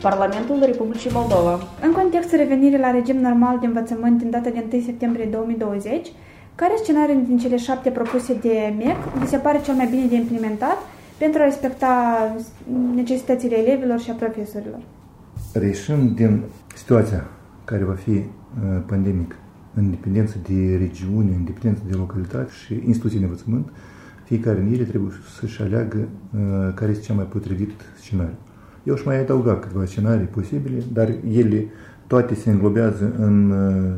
Parlamentul Republicii Moldova. În contextul revenirii la regim normal de învățământ din data de 1 septembrie 2020, care scenariu din cele șapte propuse de MEC vi se pare cel mai bine de implementat pentru a respecta necesitățile elevilor și a profesorilor? Reieșim din situația care va fi uh, pandemică, în dependență de regiune, în dependență de localitate și instituții de învățământ, fiecare din ele trebuie să-și aleagă uh, care este cel mai potrivit scenariu. Eu aș mai adăuga câteva scenarii posibile, dar ele toate se înglobează în uh,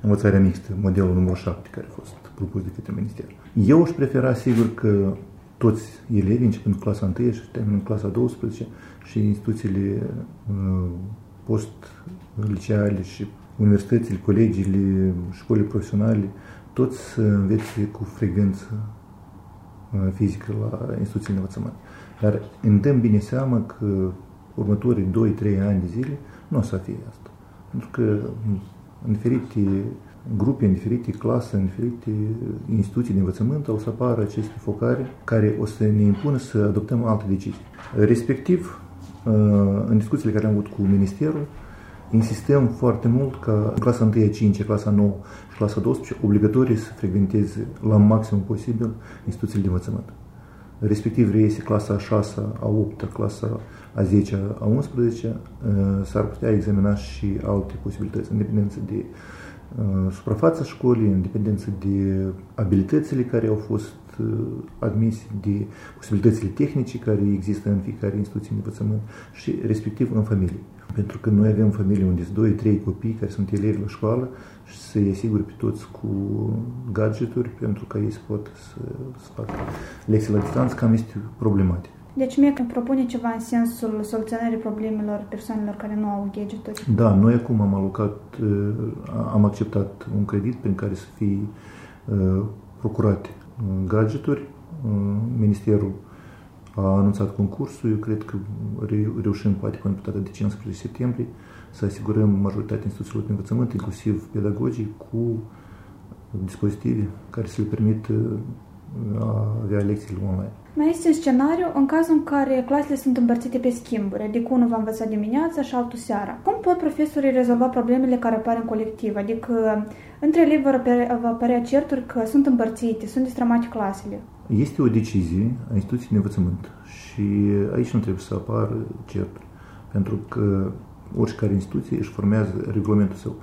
învățarea mixtă, modelul numărul 7 care a fost propus de către Minister. Eu aș prefera, sigur, că toți elevii, începând cu clasa 1 și terminând clasa 12 și instituțiile uh, post-liceale și universitățile, colegiile, școlile profesionale, toți să învețe cu frecvență uh, fizică la instituțiile de învățământ. Dar îmi dăm bine seama că următorii 2-3 ani de zile nu o să fie asta. Pentru că în diferite grupe, în diferite clase, în diferite instituții de învățământ o să apară aceste focare care o să ne impună să adoptăm alte decizii. Respectiv, în discuțiile care am avut cu Ministerul, insistăm foarte mult ca clasa 1 5 clasa 9 și clasa 12 obligatorii să frecventeze la maxim posibil instituțiile de învățământ. Respectiv reiese clasa a 6 a 8 clasa a 10 a 11 s-ar putea examina și alte posibilități în dependență de Uh, suprafața școlii, în dependență de abilitățile care au fost uh, admise, de posibilitățile tehnice care există în fiecare instituție de învățământ și respectiv în familie. Pentru că noi avem familii unde sunt 2-3 copii care sunt elevi la școală și să-i asiguri pe toți cu gadgeturi pentru ca ei să pot să, să facă lecții la distanță, cam este problematic. Deci mie când propune ceva în sensul soluționării problemelor persoanelor care nu au gadgeturi. Da, noi acum am alocat, uh, am acceptat un credit prin care să fie uh, procurate uh, gadgeturi. Ministerul a anunțat concursul, eu cred că reușim poate până pe data de 15 septembrie să asigurăm majoritatea instituțiilor de învățământ, inclusiv pedagogii, cu dispozitive care să le permită a avea lecțiile online. Mai este un scenariu în cazul în care clasele sunt împărțite pe schimburi, adică unul va învăța dimineața și altul seara. Cum pot profesorii rezolva problemele care apar în colectiv? Adică între elevi vor apărea, va apărea certuri că sunt împărțite, sunt distramate clasele. Este o decizie a instituției de învățământ și aici nu trebuie să apară certuri, pentru că oricare instituție își formează regulamentul său.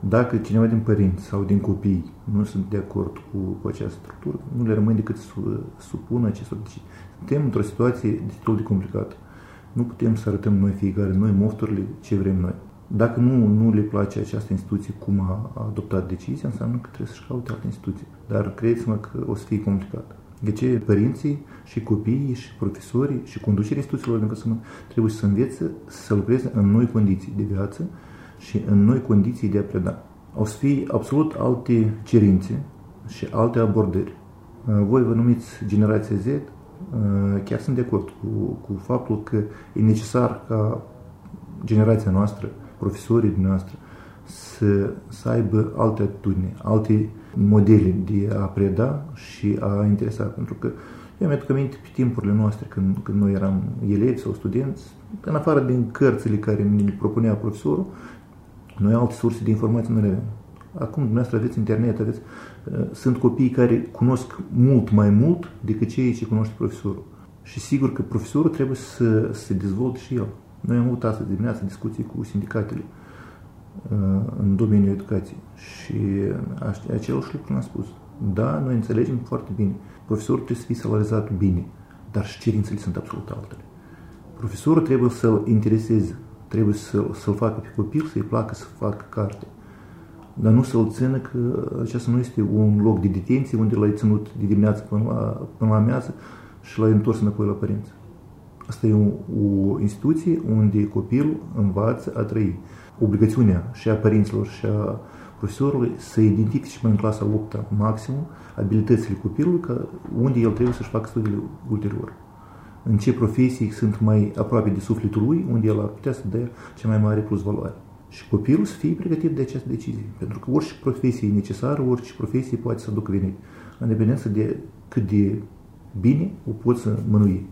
Dacă cineva din părinți sau din copii nu sunt de acord cu, cu această structură, nu le rămâne decât să supună acestor decizii. Suntem într-o situație destul de complicată. Nu putem să arătăm noi fiecare, noi mofturile, ce vrem noi. Dacă nu, nu le place această instituție cum a, a adoptat decizia, înseamnă că trebuie să-și caute alte instituții. Dar credeți-mă că o să fie complicat. De ce părinții și copiii și profesorii și conducerea instituțiilor de învățământ trebuie să învețe să lucreze în noi condiții de viață și în noi condiții de a preda. O să fie absolut alte cerințe și alte abordări. Uh, voi vă numiți generația Z, uh, chiar sunt de acord cu, cu faptul că e necesar ca generația noastră, profesorii noastre, să, să aibă alte atitudini, alte modele de a preda și a interesa. Pentru că eu mi-aduc aminte pe timpurile noastre, când, când noi eram elevi sau studenți, în afară din cărțile care ne le propunea profesorul, noi alte surse de informații nu le avem. Acum dumneavoastră aveți internet, aveți, uh, sunt copii care cunosc mult mai mult decât cei ce cunoaște profesorul. Și sigur că profesorul trebuie să se dezvolte și el. Noi am avut astăzi dimineața discuții cu sindicatele uh, în domeniul educației și același lucru ne-a spus. Da, noi înțelegem foarte bine. Profesorul trebuie să fie salarizat bine, dar și cerințele sunt absolut altele. Profesorul trebuie să-l intereseze Trebuie să, să-l facă pe copil, să-i placă să facă carte. Dar nu să-l țină că acesta nu este un loc de detenție unde l-ai ținut de dimineață până la, până la amiază și l-ai întors înapoi la părinți. Asta e o, o instituție unde copilul învață a trăi. Obligațiunea și a părinților și a profesorului să identifice până în clasa 8 maximum abilitățile copilului ca unde el trebuie să-și facă studiile ulterior în ce profesii sunt mai aproape de sufletul lui, unde el ar putea să dea cea mai mare plus valoare. Și copilul să fie pregătit de această decizie. Pentru că orice profesie e necesară, orice profesie poate să aducă venit. În dependență de cât de bine o poți să mânui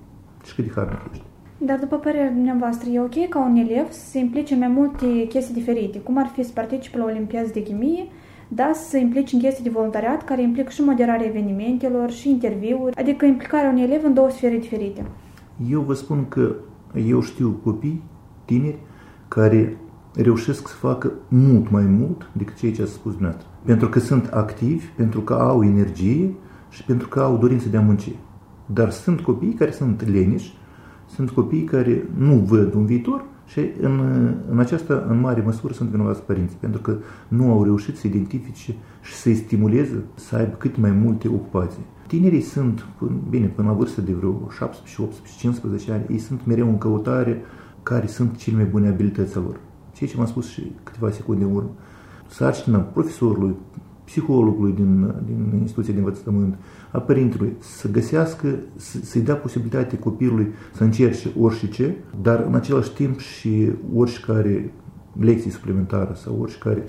și cât de harnic ești. Dar după părerea dumneavoastră, e ok ca un elev să se implice în mai multe chestii diferite, cum ar fi să participe la Olimpiaze de chimie, da, să se implice în chestii de voluntariat care implică și moderarea evenimentelor și interviuri, adică implicarea unui elev în două sfere diferite. Eu vă spun că eu știu copii, tineri, care reușesc să facă mult mai mult decât ceea ce ați spus dumneavoastră. Pentru că sunt activi, pentru că au energie și pentru că au dorință de a munci. Dar sunt copii care sunt leniși, sunt copii care nu văd un viitor și în, în aceasta, în mare măsură, sunt vinovați părinți, pentru că nu au reușit să identifice și să-i stimuleze să aibă cât mai multe ocupații. Tinerii sunt, bine, până la vârstă de vreo 17, 18, 15 ani, ei sunt mereu în căutare care sunt cele mai bune abilități lor. Ceea ce m-am spus și câteva secunde în urmă. Sarcina profesorului, psihologului din, din instituția de învățământ, a părintelui, să găsească, să, să-i dea posibilitatea copilului să încerce orice, dar în același timp și oricare lecții suplimentare sau oricare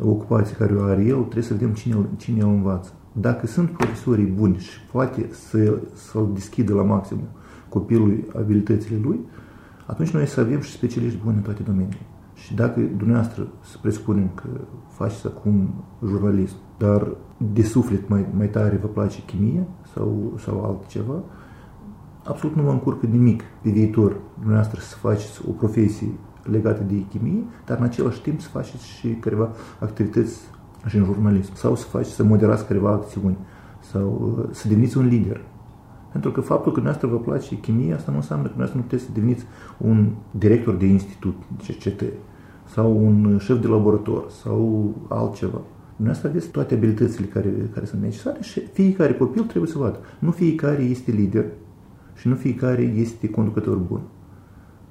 ocupație care o are el, trebuie să vedem cine, cine îl învață. Dacă sunt profesorii buni și poate să, să-l deschidă la maximum copilului abilitățile lui, atunci noi să avem și specialiști buni în toate domeniile. Și dacă dumneavoastră să presupunem că faceți acum jurnalism, dar de suflet mai, mai tare vă place chimie sau, sau altceva, absolut nu mă încurcă nimic pe viitor dumneavoastră să faceți o profesie legată de chimie, dar în același timp să faceți și câteva activități și în jurnalism, sau să faceți, să moderați câteva acțiuni, sau uh, să deveniți un lider. Pentru că faptul că dumneavoastră vă place chimie, asta nu înseamnă că dumneavoastră nu puteți să deveniți un director de institut, de cercetări, sau un șef de laborator, sau altceva. Dumneavoastră aveți toate abilitățile care, care sunt necesare și fiecare copil trebuie să vadă. Nu fiecare este lider și nu fiecare este conducător bun.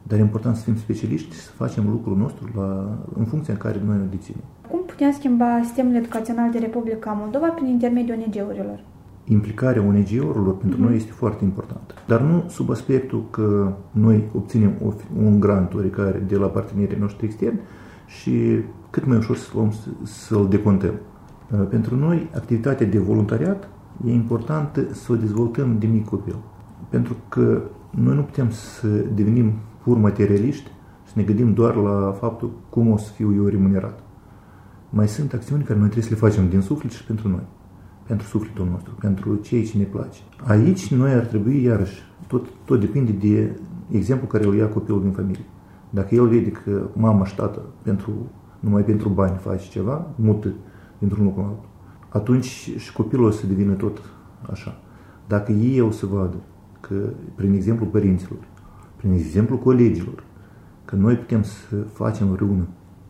Dar e important să fim specialiști și să facem lucrul nostru la, în funcția în care noi ne deținem. Cum putem schimba sistemul educațional de Republica Moldova prin intermediul ONG-urilor? Implicarea ONG-urilor pentru mm-hmm. noi este foarte importantă. Dar nu sub aspectul că noi obținem un grant oricare de la partenerii noștri externi și cât mai ușor să luăm să-l decontăm. Uh, pentru noi, activitatea de voluntariat e importantă să o dezvoltăm de mic copil. Pentru că noi nu putem să devenim pur materialiști, să ne gândim doar la faptul cum o să fiu eu remunerat. Mai sunt acțiuni care noi trebuie să le facem din suflet și pentru noi pentru sufletul nostru, pentru cei ce ne place. Aici noi ar trebui, iarăși, tot, tot depinde de exemplu care îl ia copilul din familie. Dacă el vede că mama și tată pentru, numai pentru bani face ceva, mută dintr-un lucru în altul, atunci și copilul o să devină tot așa. Dacă ei o să vadă că, prin exemplu părinților, prin exemplu colegilor, că noi putem să facem împreună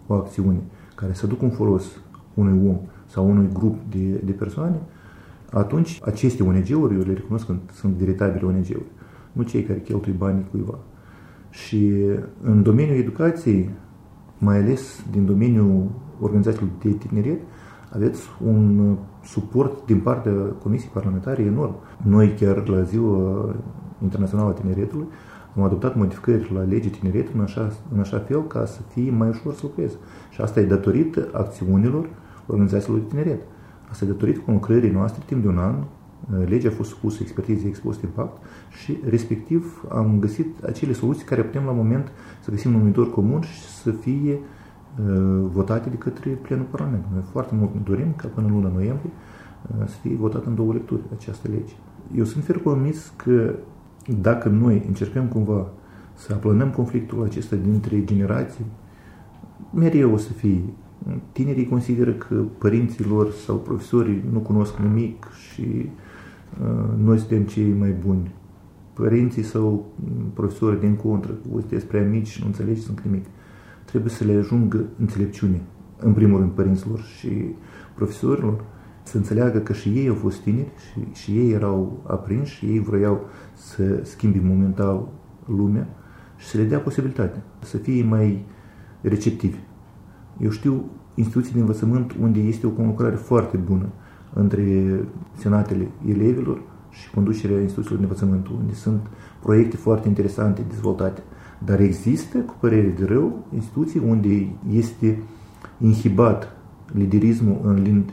o acțiune care să ducă un folos unui om sau unui grup de, de persoane, atunci aceste ONG-uri, eu le recunosc că sunt veritabile ONG-uri, nu cei care cheltuie banii cuiva. Și în domeniul educației, mai ales din domeniul organizațiilor de tineret, aveți un suport din partea Comisiei Parlamentare enorm. Noi chiar la Ziua Internațională a Tineretului am adoptat modificări la legea tineretului în așa, în așa fel ca să fie mai ușor să lucreze. Și asta e datorită acțiunilor organizațiilor de tineret. Asta e datorită conlucrării noastre timp de un an. Legea a fost supusă expertizei ex post impact și respectiv am găsit acele soluții care putem la moment să găsim un numitor comun și să fie uh, votate de către plenul Parlamentului. Noi foarte mult ne dorim ca până în luna noiembrie uh, să fie votat în două lecturi această lege. Eu sunt fer convins că dacă noi încercăm cumva să aplanăm conflictul acesta dintre generații, mereu o să fie Tinerii consideră că părinții lor sau profesorii nu cunosc nimic și uh, noi suntem cei mai buni. Părinții sau profesorii din contră, sunteți prea mici și nu înțelegi, sunt nimic. Trebuie să le ajungă înțelepciune, în primul rând părinților și profesorilor, să înțeleagă că și ei au fost tineri și, și ei erau aprinși și ei vroiau să schimbi momental lumea și să le dea posibilitatea să fie mai receptivi. Eu știu instituții de învățământ unde este o conlucrare foarte bună între senatele elevilor și conducerea instituțiilor de învățământ, unde sunt proiecte foarte interesante dezvoltate. Dar există, cu părere de rău, instituții unde este inhibat liderismul în,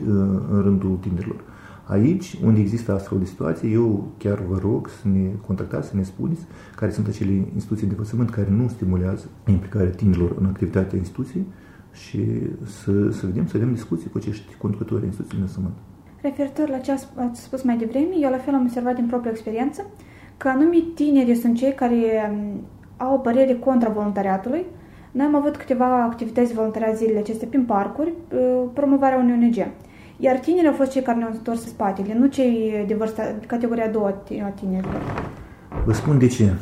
în rândul tinerilor. Aici, unde există astfel de situație, eu chiar vă rog să ne contactați, să ne spuneți care sunt acele instituții de învățământ care nu stimulează implicarea tinerilor în activitatea instituției și să, să vedem, să avem discuții cu acești conducători ai instituției de învățământ. Referitor la ce ați spus mai devreme, eu la fel am observat din propria experiență că anumit tineri sunt cei care um, au o părere contra voluntariatului. Noi am avut câteva activități voluntariat zilele acestea prin parcuri, uh, promovarea unui ONG. Iar tinerii au fost cei care ne-au întors spatele, nu cei de vârstă, categoria a doua a tinerilor. Vă spun de ce.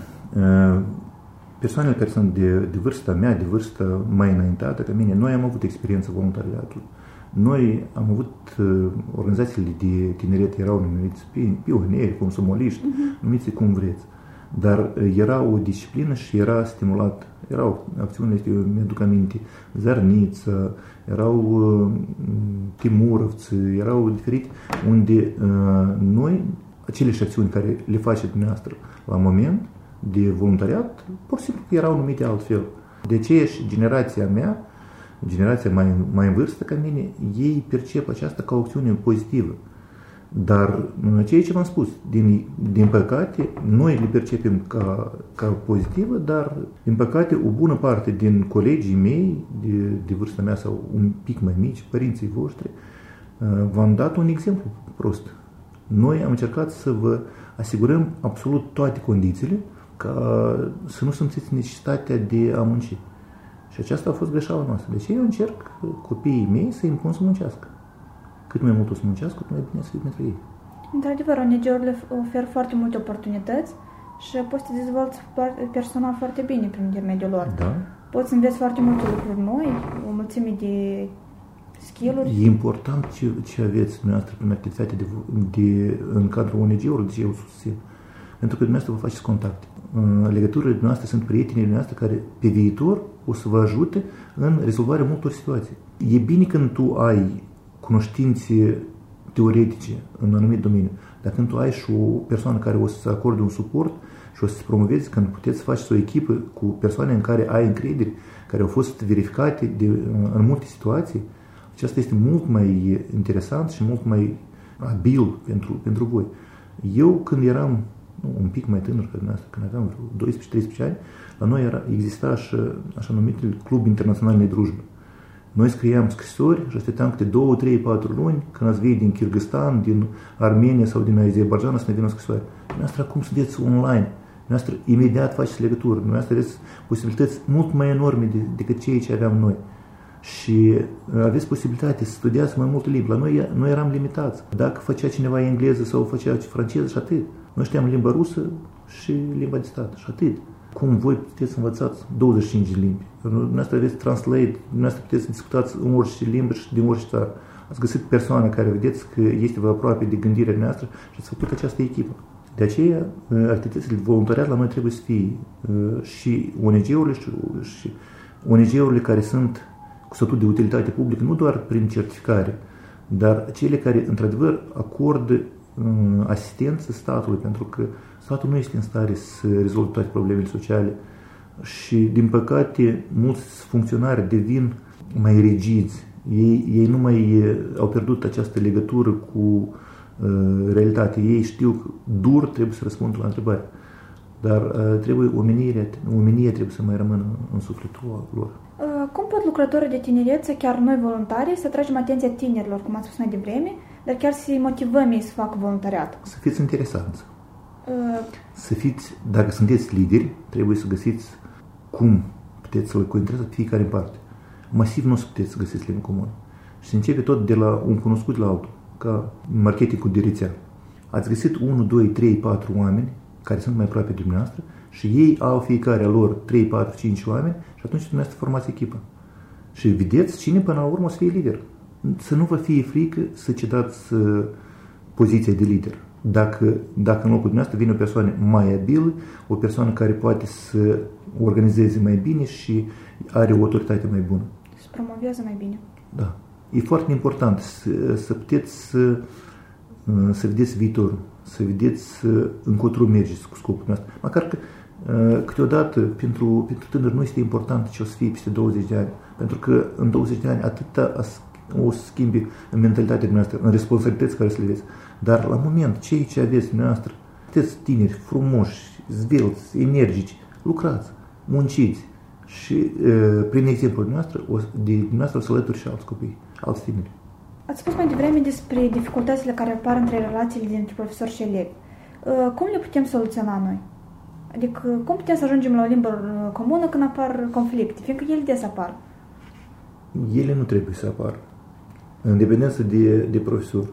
Uh, persoanele care sunt de, de vârsta mea, de vârstă mai înaintată ca mine, noi am avut experiență voluntariatului. Noi am avut uh, organizațiile de tineret, erau numiți pionieri, consumoliști, uh-huh. numiți cum vreți. Dar uh, era o disciplină și era stimulat, erau acțiunile, eu mi-aduc aminte, Zarniță, erau uh, Timurovți, erau diferite, unde uh, noi, aceleși acțiuni care le face dumneavoastră la moment de voluntariat, pur și simplu erau numite altfel. De aceea și generația mea, generația mai, mai în vârstă ca mine, ei percep aceasta ca o acțiune pozitivă. Dar ceea ce v-am spus, din, din păcate, noi le percepem ca, ca pozitivă, dar din păcate o bună parte din colegii mei de, de vârsta mea sau un pic mai mici, părinții voștri, uh, v-am dat un exemplu prost. Noi am încercat să vă asigurăm absolut toate condițiile ca să nu simțiți necesitatea de a munci. Și aceasta a fost greșeala noastră. Deci eu încerc copiii mei să impun să muncească. Cât mai mult o să muncească, cât mai bine să fie pentru ei. Într-adevăr, ONG-urile oferă foarte multe oportunități și poți să te dezvolți personal foarte bine prin intermediul lor. Da. Poți să înveți foarte multe lucruri noi, o mulțime de skill-uri. E important ce, ce aveți dumneavoastră prin activitatea de, de, în cadrul ONG-ului, de ce eu susțin. Pentru că dumneavoastră vă faceți contacte. Legăturile noastre sunt prietenii noastre care pe viitor o să vă ajute în rezolvarea multor situații. E bine când tu ai cunoștințe teoretice în anumit domeniu, dar când tu ai și o persoană care o să acorde un suport și o să-ți promovezi, când puteți să faci o echipă cu persoane în care ai încredere, care au fost verificate de, în multe situații, aceasta este mult mai interesant și mult mai abil pentru, pentru voi. Eu când eram nu, un pic mai tânăr ca dumneavoastră, când aveam vreo 12-13 ani, la noi era, exista așa, așa numitul Club Internațional de Drujbă. Noi scriam scrisori și așteptam câte două, trei, patru luni când ați vii din Kyrgyzstan, din Armenia sau din Azerbaijan să ne vină o scrisoare. Dumneavoastră acum sunteți online. Dumneavoastră imediat faceți legături. Dumneavoastră aveți posibilități mult mai enorme de, decât cei ce aveam noi. Și uh, aveți posibilitate să studiați mai multe limbi. La noi, noi eram limitați. Dacă făcea cineva engleză sau făcea franceză și atât. Noi știam limba rusă și limba de stat și atât cum voi puteți să învățați 25 de limbi. Dumneavoastră aveți translate, dumneavoastră puteți să discutați în orice limbă și din orice țară. Ați găsit persoana care vedeți că este vă aproape de gândirea noastră și ați făcut această echipă. De aceea, uh, activitățile de voluntariat la noi trebuie să fie uh, și ONG-urile și, și ONG-urile care sunt cu statut de utilitate publică, nu doar prin certificare, dar cele care, într-adevăr, acordă uh, asistență statului, pentru că statul nu este în stare să rezolve toate problemele sociale și, din păcate, mulți funcționari devin mai rigizi. Ei, ei nu mai au pierdut această legătură cu uh, realitatea. Ei știu că dur trebuie să răspundă la întrebare. Dar uh, trebuie omenirea, omenia trebuie să mai rămână în sufletul lor. Uh, cum pot lucrătorii de tineret, chiar noi voluntari, să tragem atenția tinerilor, cum ați spus mai devreme, dar chiar să-i motivăm ei să facă voluntariat? Să fiți interesanți să fiți, dacă sunteți lideri, trebuie să găsiți cum puteți să-l cointerezați pe fiecare în parte. Masiv nu o să puteți să găsiți limbi comun. Și se începe tot de la un cunoscut la altul, ca marketingul de rețea. Ați găsit 1, 2, 3, 4 oameni care sunt mai aproape de dumneavoastră și ei au fiecare a lor 3, 4, 5 oameni și atunci dumneavoastră formați echipă. Și vedeți cine până la urmă o să fie lider. Să nu vă fie frică să cedați uh, poziția de lider dacă, dacă în locul dumneavoastră vine o persoană mai abilă, o persoană care poate să organizeze mai bine și are o autoritate mai bună. Se promovează mai bine. Da. E foarte important să, să puteți să, să vedeți viitorul, să vedeți încotro mergeți cu scopul nostru. Măcar că câteodată pentru, pentru tânăr nu este important ce o să fie peste 20 de ani, pentru că în 20 de ani atâta o să schimbi în mentalitatea noastră, în responsabilități care să le vezi. Dar la moment, cei ce aveți dumneavoastră, sunteți tineri, frumoși, zvelți, energici, lucrați, munciți și prin exemplul dumneavoastră, o, de dumneavoastră o să alături și alți copii, alți tineri. Ați spus mai devreme despre dificultățile care apar între relațiile dintre profesori și elevi. Cum le putem soluționa noi? Adică cum putem să ajungem la o limbă comună când apar conflicte, fiindcă ele des apar? Ele nu trebuie să apară. În dependență de, de profesor.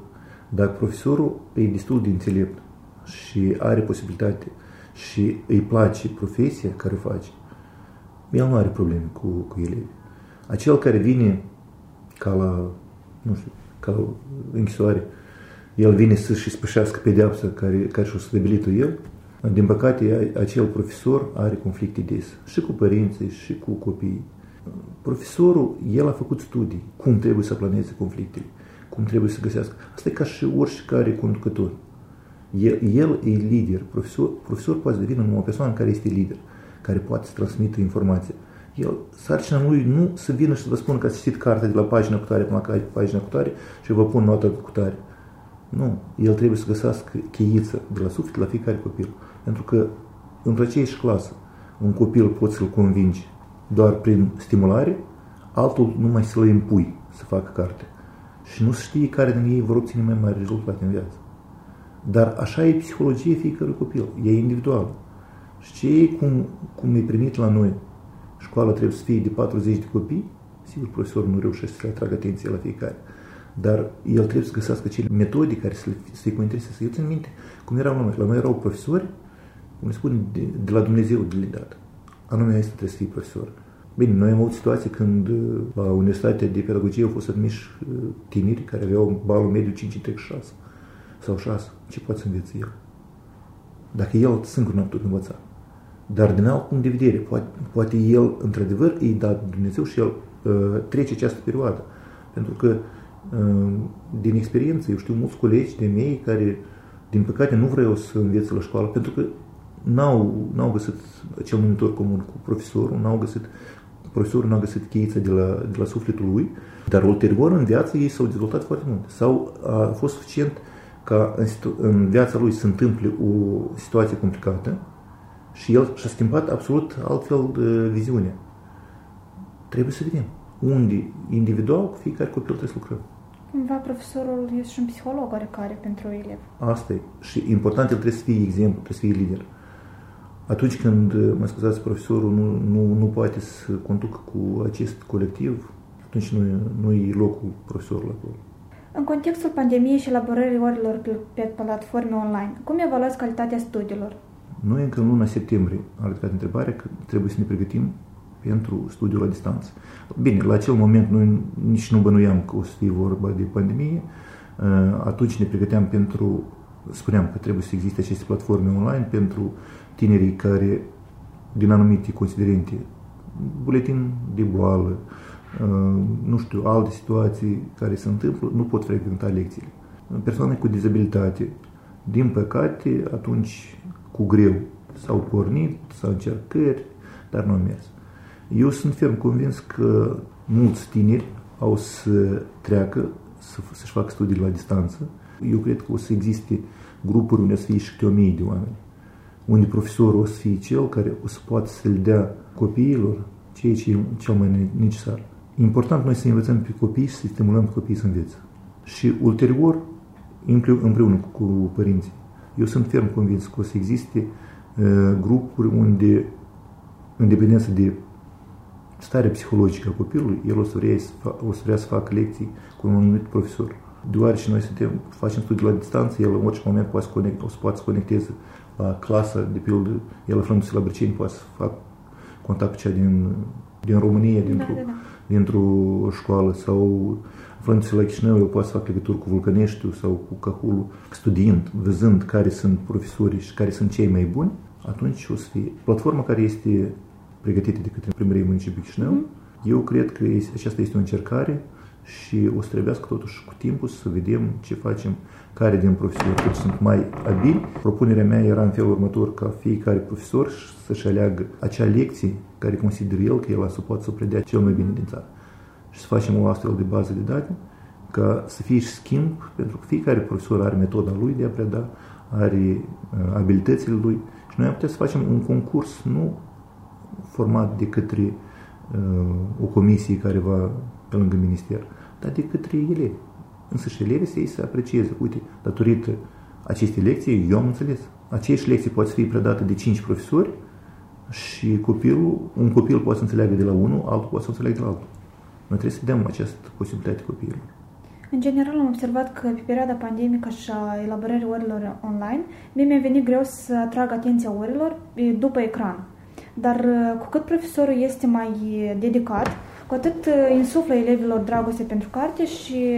Dacă profesorul e destul de înțelept și are posibilitate și îi place profesia care o face, el nu are probleme cu, cu elevi. Acel care vine ca la, nu știu, ca la închisoare, el vine să-și spășească pedeapsa care, care și-o stabilit el, din păcate, acel profesor are conflicte des și cu părinții și cu copiii. Profesorul, el a făcut studii cum trebuie să planeze conflictele, cum trebuie să găsească. Asta e ca și oricare conducător. El, el e lider. Profesor, profesor poate să devină o persoană care este lider, care poate să transmită informație. El, sarcina lui nu să vină și să vă spună că ați citit cartea de la pagina cu tare până la pagina cu tare și vă pun nota cu tare. Nu. El trebuie să găsească cheiță de la suflet la fiecare copil. Pentru că într aceeași clasă un copil poți să-l convingi doar prin stimulare, altul numai să-l impui să facă carte. Și nu știe care din ei vor obține mai mari rezultate în viață. Dar așa e psihologia fiecărui copil. E individual. Și ce cum, cum e primit la noi, școala trebuie să fie de 40 de copii, sigur, profesorul nu reușește să le atragă atenție la fiecare. Dar el trebuie să găsească cele metode care să fie cu interes. Eu țin minte cum erau la noi. La noi erau profesori, cum spun, de, de la Dumnezeu de dat. Anume, asta trebuie să fie profesor. Bine, noi am avut situații când uh, la Universitatea de Pedagogie au fost admiși uh, tineri care aveau balul mediu 5,6 sau 6. Ce poate să învețe el? Dacă el singur nu a putut învăța. Dar din alt punct de vedere, poate, poate el, într-adevăr, îi dat Dumnezeu și el uh, trece această perioadă. Pentru că, uh, din experiență, eu știu mulți colegi de mei care, din păcate, nu vreau să învețe la școală, pentru că n-au, n-au găsit cel numitor comun cu profesorul, n-au găsit, profesorul n-a găsit cheița de la, de la sufletul lui, dar ulterior în viață ei s-au dezvoltat foarte mult. Sau a fost suficient ca în, în viața lui să întâmple o situație complicată și el și-a schimbat absolut altfel de viziune. Trebuie să vedem unde individual cu fiecare copil trebuie să lucrăm. Cumva profesorul este și un psiholog oarecare pentru elev. Asta e. Și important, el trebuie să fie exemplu, trebuie să fie lider. Atunci când, mă scuzați, profesorul nu, nu, nu poate să conducă cu acest colectiv, atunci nu, nu e locul profesorului acolo. În contextul pandemiei și elaborării orilor pe, pe platforme online, cum evaluați calitatea studiilor? Noi încă în luna septembrie am ridicat întrebarea că trebuie să ne pregătim pentru studiul la distanță. Bine, la acel moment noi nici nu bănuiam că o să fie vorba de pandemie, atunci ne pregăteam pentru, spuneam că trebuie să existe aceste platforme online pentru tinerii care, din anumite considerente, buletin de boală, uh, nu știu, alte situații care se întâmplă, nu pot frecventa lecțiile. Persoane cu dizabilitate, din păcate, atunci cu greu s-au pornit, s-au încercări, dar nu au mers. Eu sunt ferm convins că mulți tineri au să treacă, să, să-și facă studii la distanță. Eu cred că o să existe grupuri unde să fie și câte o mie de oameni unde profesorul o să fie cel care o să poată să le dea copiilor ceea ce e cel mai necesar. E important noi să învățăm pe copii și să stimulăm pe copiii să învețe. Și ulterior, împreună cu părinții. Eu sunt ferm convins că o să existe uh, grupuri unde, în dependență de starea psihologică a copilului, el o să vrea să, fa- o să, vrea să facă lecții cu un anumit profesor. Deoarece noi suntem, facem studii la distanță, el în orice moment poate să conect, o să poate să conecteze la clasă, de pildă, el aflându-se la Brăceni, poate să fac contact cu cea din, din România, dintr-o, da, da, da. dintr-o școală, sau aflându-se la Chișinău, el poate să fac legături cu Vulcăneștiu sau cu Cahulul, studiind, văzând care sunt profesorii și care sunt cei mai buni, atunci o să fie platforma care este pregătită de către primăria municipiului Chișinău. Mm-hmm. Eu cred că este, aceasta este o încercare și o să trebuiască totuși cu timpul să vedem ce facem, care din profesori sunt mai abili. Propunerea mea era în felul următor ca fiecare profesor să-și aleagă acea lecție care consideră el că el să poate să predea cel mai bine din țară. Și să facem o astfel de bază de date ca să fie și schimb, pentru că fiecare profesor are metoda lui de a preda, are uh, abilitățile lui și noi am putea să facem un concurs nu format de către uh, o comisie care va pe lângă minister, dar de către elevi. Însă și elevii să ei să aprecieze. Uite, datorită acestei lecții, eu am înțeles. Aceeași lecție poate fi predată de cinci profesori și copilul, un copil poate să înțeleagă de la unul, altul poate să înțeleagă de la altul. Noi trebuie să dăm această posibilitate copilului. În general am observat că pe perioada pandemică și a elaborării orilor online, mie mi-a venit greu să atrag atenția orilor după ecran. Dar cu cât profesorul este mai dedicat, cu atât insuflă elevilor dragoste pentru carte și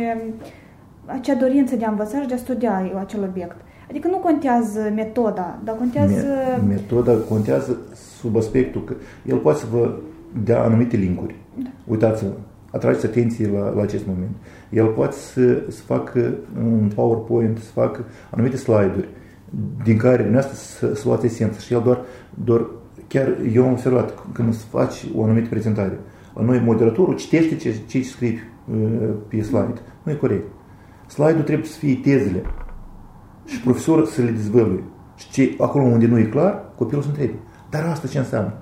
acea dorință de a învăța și de a studia acel obiect. Adică nu contează metoda, dar contează... Metoda contează sub aspectul că el poate să vă dea anumite linkuri. Da. Uitați-vă, atrageți atenție la, la acest moment. El poate să, să facă un PowerPoint, să facă anumite slide-uri din care dumneavoastră să, să luați esență și el doar, doar chiar eu am observat când să faci o anumită prezentare, la noi moderatorul citește ce, ce scrii uh, pe slide. Nu e corect. Slide-ul trebuie să fie tezele și profesorul să le dezvăluie. Și ce, acolo unde nu e clar, copilul să întrebe. Dar asta ce înseamnă?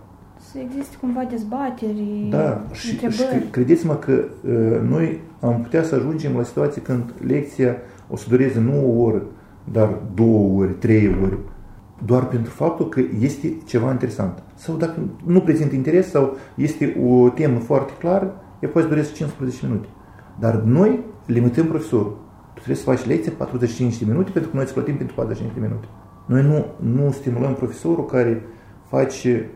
Să existe cumva dezbateri, Da, și, și credeți-mă că uh, noi am putea să ajungem la situație când lecția o să dureze nu o oră, dar două ori, trei ori, doar pentru faptul că este ceva interesant. Sau dacă nu prezintă interes sau este o temă foarte clară, ea poate să dureze 15 minute. Dar noi limităm profesorul. Tu trebuie să faci lecție 45 de minute pentru că noi îți plătim pentru 45 de minute. Noi nu, nu stimulăm profesorul care face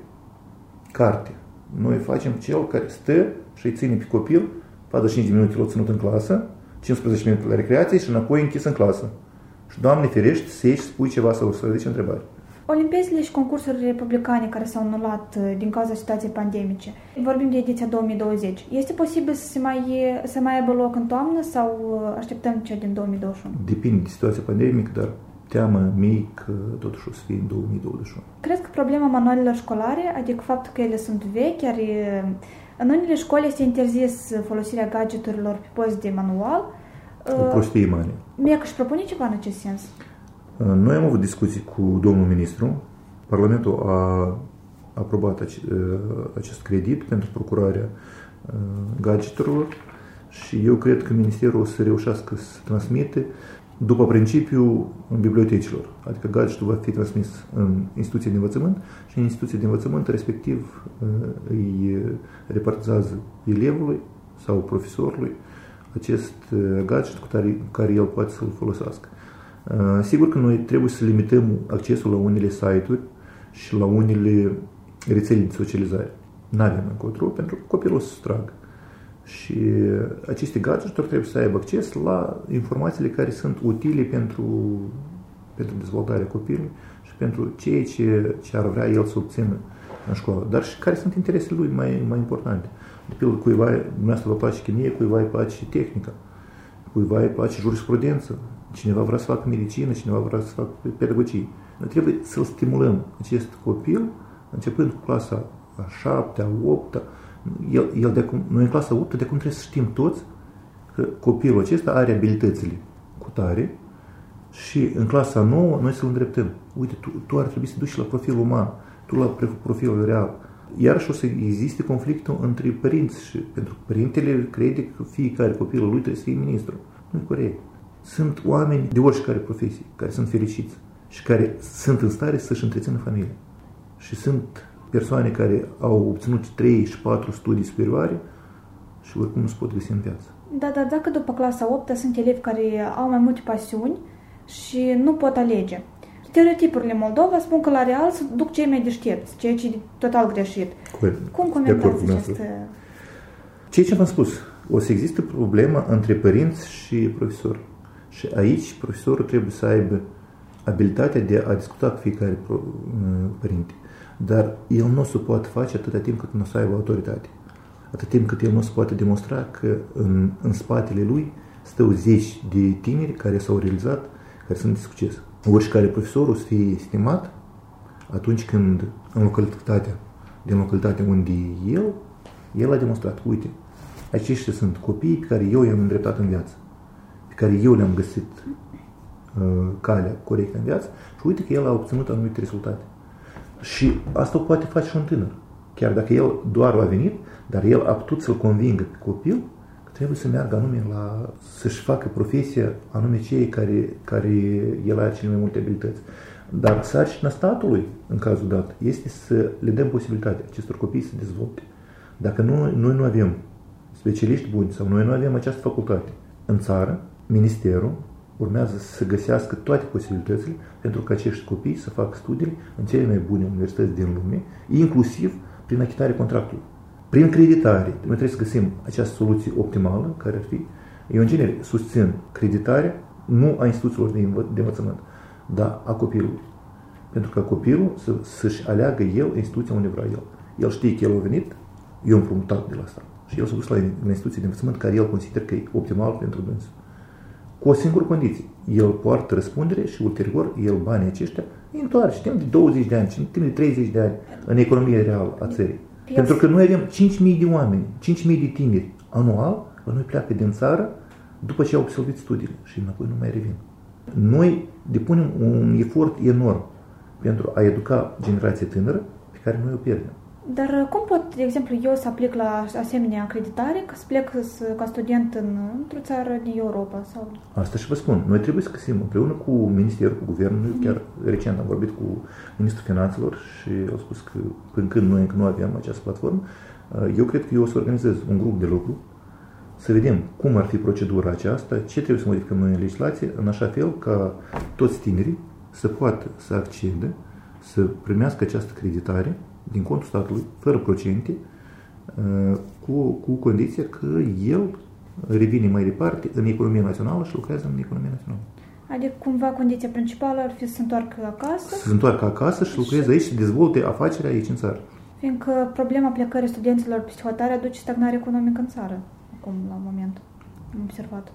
carte. Noi facem cel care stă și îi ține pe copil 45 de minute l-a ținut în clasă, 15 minute la recreație și înapoi închis în clasă. Și, Doamne ferești, să ieși, spui ceva sau să ridici întrebare. Olimpiadele și concursurile republicane care s-au anulat uh, din cauza situației pandemice, vorbim de ediția 2020, este posibil să, se mai, să mai aibă loc în toamnă sau uh, așteptăm cea din 2021? Depinde de situația pandemică, dar teamă mic, totuși o să fie în 2021. Cred că problema manualelor școlare, adică faptul că ele sunt vechi, chiar în unele școli este interzis folosirea gadgeturilor pe post de manual. O prostie mare. Mie că își propune ceva în acest sens? Noi am avut discuții cu domnul ministru. Parlamentul a aprobat acest credit pentru procurarea gadgeturilor și eu cred că Ministerul o să reușească să transmite după principiul bibliotecilor. Adică gadgetul va fi transmis în instituție de învățământ și în instituție de învățământ respectiv uh, îi repartizează elevului sau profesorului acest uh, gadget cu care, care el poate să-l folosească. Uh, sigur că noi trebuie să limităm accesul la unele site-uri și la unele rețele de socializare. Nu avem încotro, pentru că copilul o să tragă. Și aceste gadgeturi trebuie să aibă acces la informațiile care sunt utile pentru, pentru dezvoltarea copilului și pentru ceea ce, ce ar vrea el să obțină în școală, dar și care sunt interesele lui mai, mai importante. De pildă, cuiva, dumneavoastră vă place chimie, cuiva îi place tehnica, cuiva îi place jurisprudență, cineva vrea să facă medicină, cineva vrea să facă pedagogie. Noi trebuie să-l stimulăm, acest copil, începând cu clasa a șaptea, a opta, el, el de acum, noi în clasa 8 de acum trebuie să știm toți că copilul acesta are abilitățile cu tare și în clasa 9 noi să-l îndreptăm. Uite, tu, tu ar trebui să duci la profilul uman, tu la profilul real. Iarăși o să existe conflictul între părinți și pentru că părintele crede că fiecare copilul lui trebuie să fie ministru. Nu e corect. Sunt oameni de oricare profesie care sunt fericiți și care sunt în stare să-și întrețină familia. Și sunt persoane care au obținut 3 și 4 studii superioare și oricum nu se pot găsi în viață. Da, dar dacă după clasa 8 sunt elevi care au mai multe pasiuni și nu pot alege. Stereotipurile Moldova spun că la real se duc cei mai deștepți, ceea ce e total greșit. Corect. Cum comentați acest... Ceea ce v-am spus, o să există problema între părinți și profesori. Și aici profesorul trebuie să aibă abilitatea de a discuta cu fiecare părinte. Dar el nu o să poate face atâta timp cât nu o să aibă autoritate. Atât timp cât el nu se poate demonstra că în, în spatele lui stau zeci de tineri care s-au realizat, care sunt de succes. Oricare profesor o să fie estimat atunci când în localitatea, din localitatea unde el, el a demonstrat, uite, aceștia sunt copii pe care eu i-am îndreptat în viață. Pe care eu le-am găsit uh, calea corectă în viață și uite că el a obținut anumite rezultate. Și asta o poate face și un tânăr. Chiar dacă el doar a venit, dar el a putut să-l convingă pe copil că trebuie să meargă anume la, să-și facă profesia anume cei care, care el are cele mai multe abilități. Dar sarcina statului, în cazul dat, este să le dăm posibilitatea acestor copii să dezvolte. Dacă noi, noi nu avem specialiști buni sau noi nu avem această facultate în țară, ministerul urmează să găsească toate posibilitățile pentru ca acești copii să facă studiile în cele mai bune universități din lume, inclusiv prin achitarea contractului. Prin creditare, noi trebuie să găsim această soluție optimală, care ar fi, eu în genere susțin creditarea nu a instituțiilor de, învă- de învățământ, dar a copilului. Pentru că copilul să, să-și aleagă el instituția unde vrea el. El știe că el a venit, eu am promutat de la asta. Și el s-a dus la instituție de învățământ care el consideră că e optimal pentru dânsul. Cu o singură condiție. El poartă răspundere și ulterior el banii aceștia îi întoarce timp de 20 de ani, timp de 30 de ani în economia reală a țării. El- Pentru că noi avem 5.000 de oameni, 5.000 de tineri anual, la noi pleacă din țară după ce au absolvit studiile și înapoi nu mai revin. Noi depunem un efort enorm pentru a educa generația tânără pe care noi o pierdem. Dar uh, cum pot, de exemplu, eu să aplic la asemenea acreditare ca să plec să, ca student în, într-o țară din Europa? Sau... Asta și vă spun. Noi trebuie să găsim împreună cu Ministerul, cu Guvernul, chiar recent am vorbit cu Ministrul Finanțelor și au spus că până când noi încă nu avem această platformă, eu cred că eu o să organizez un grup de lucru să vedem cum ar fi procedura aceasta, ce trebuie să modificăm noi în legislație, în așa fel ca toți tinerii să poată să accede, să primească această creditare din contul statului, fără procente, cu, cu condiția că el revine mai departe în economia națională și lucrează în economia națională. Adică, cumva, condiția principală ar fi să se întoarcă acasă, Să se întoarcă acasă și lucreze aici și dezvolte afacerea aici în țară. fiindcă problema plecării studenților pe hotare aduce stagnare economică în țară, acum, la moment. Am observat.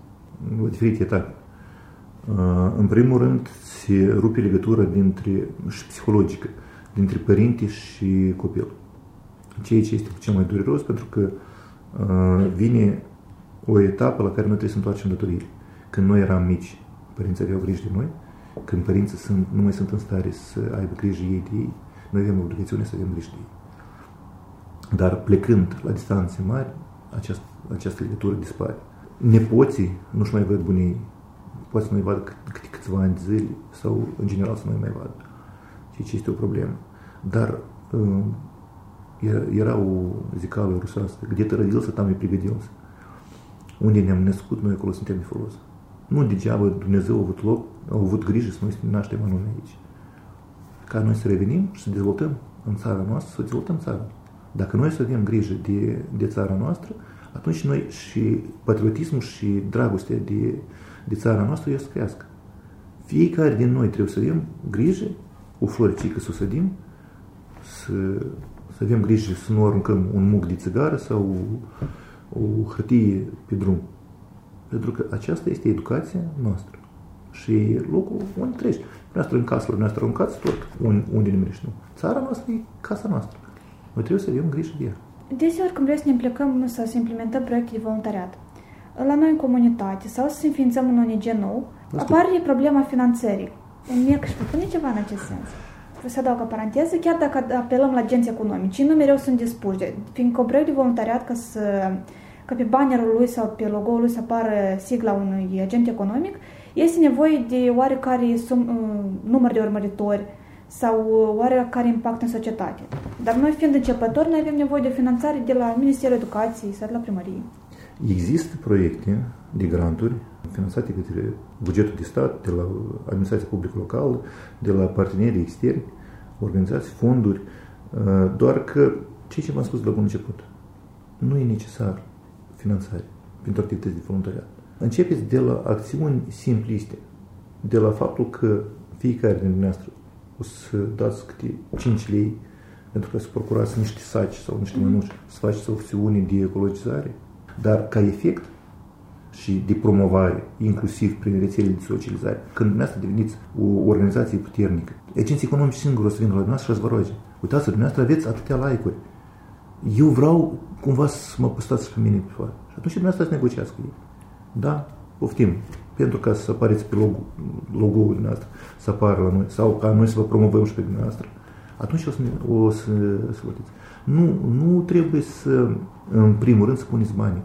O diferite etape. Uh, În primul rând, se rupe legătura dintre, și psihologică dintre părinte și copil. Ceea ce este cel mai dureros pentru că uh, vine o etapă la care noi trebuie să întoarcem datoriile. Când noi eram mici, părinții aveau grijă de noi, când părinții sunt, nu mai sunt în stare să aibă grijă ei de ei, noi avem obligațiune să avem grijă de ei. Dar plecând la distanțe mari, această, această legătură dispare. Nepoții nu-și mai văd bunii, poate să nu-i vadă câte câțiva ani de zile sau în general să nu-i mai vadă. Ceea ce este o problemă. Dar uh, era, era o zicală rusească, где-то родился, там и пригодился. Unde ne-am născut, noi acolo suntem de folos. Nu degeaba Dumnezeu a avut loc, a avut grijă să noi să ne naștem anume aici. Ca noi să revenim și să dezvoltăm în țara noastră, să dezvoltăm țara. Dacă noi să avem grijă de, de țara noastră, atunci noi și patriotismul și dragostea de, de țara noastră o să crească. Fiecare din noi trebuie să avem grijă, o floricică să o sădim, să, să avem grijă să nu aruncăm un muc de țigară sau o hârtie pe drum. Pentru că aceasta este educația noastră. Și locul unde treci. Noastră în casele noastre aruncați tot unde ne nu. Țara noastră e casa noastră. Noi trebuie să avem grijă de ea. Deseori când vrem să ne implicăm sau să implementăm proiecte de voluntariat, la noi în comunitate sau să înființăm un ONG nou, Asta- apare problema finanțării. Un mic își propune ceva în acest sens. Vreau să adaug o paranteză, chiar dacă apelăm la agenți economici, ei nu mereu sunt dispuși, de- fiindcă un proiect de voluntariat ca să ca pe bannerul lui sau pe logo-ul lui să apară sigla unui agent economic, este nevoie de oarecare sum, uh, număr de urmăritori sau uh, oarecare impact în societate. Dar noi, fiind începători, noi avem nevoie de finanțare de la Ministerul Educației sau de la primărie. Există proiecte de granturi finanțate către bugetul de stat, de la administrația publică locală, de la partenerii externi, organizații, fonduri, uh, doar că ceea ce v-am spus de la bun început, nu e necesar finanțare pentru activități de voluntariat. Începeți de la acțiuni simpliste, de la faptul că fiecare dintre dumneavoastră o să dați câte 5 lei pentru că să procurați niște saci sau niște mănuși, să faceți acțiuni de ecologizare, dar ca efect și de promovare, inclusiv prin rețelele de socializare. Când dumneavoastră deveniți o organizație puternică, agenții economici singuri o să vină la dumneavoastră și să vă roage. Uitați, dumneavoastră aveți atâtea like-uri. Eu vreau cumva să mă postați pe mine pe foaie. Și atunci dumneavoastră să negociați cu ei. Da, poftim. pentru ca să apareți pe logo, logo-ul dumneavoastră, să apară la noi, sau ca noi să vă promovăm și pe dumneavoastră, atunci o să, o să, să votați. Nu, nu trebuie să, în primul rând, să puneți banii.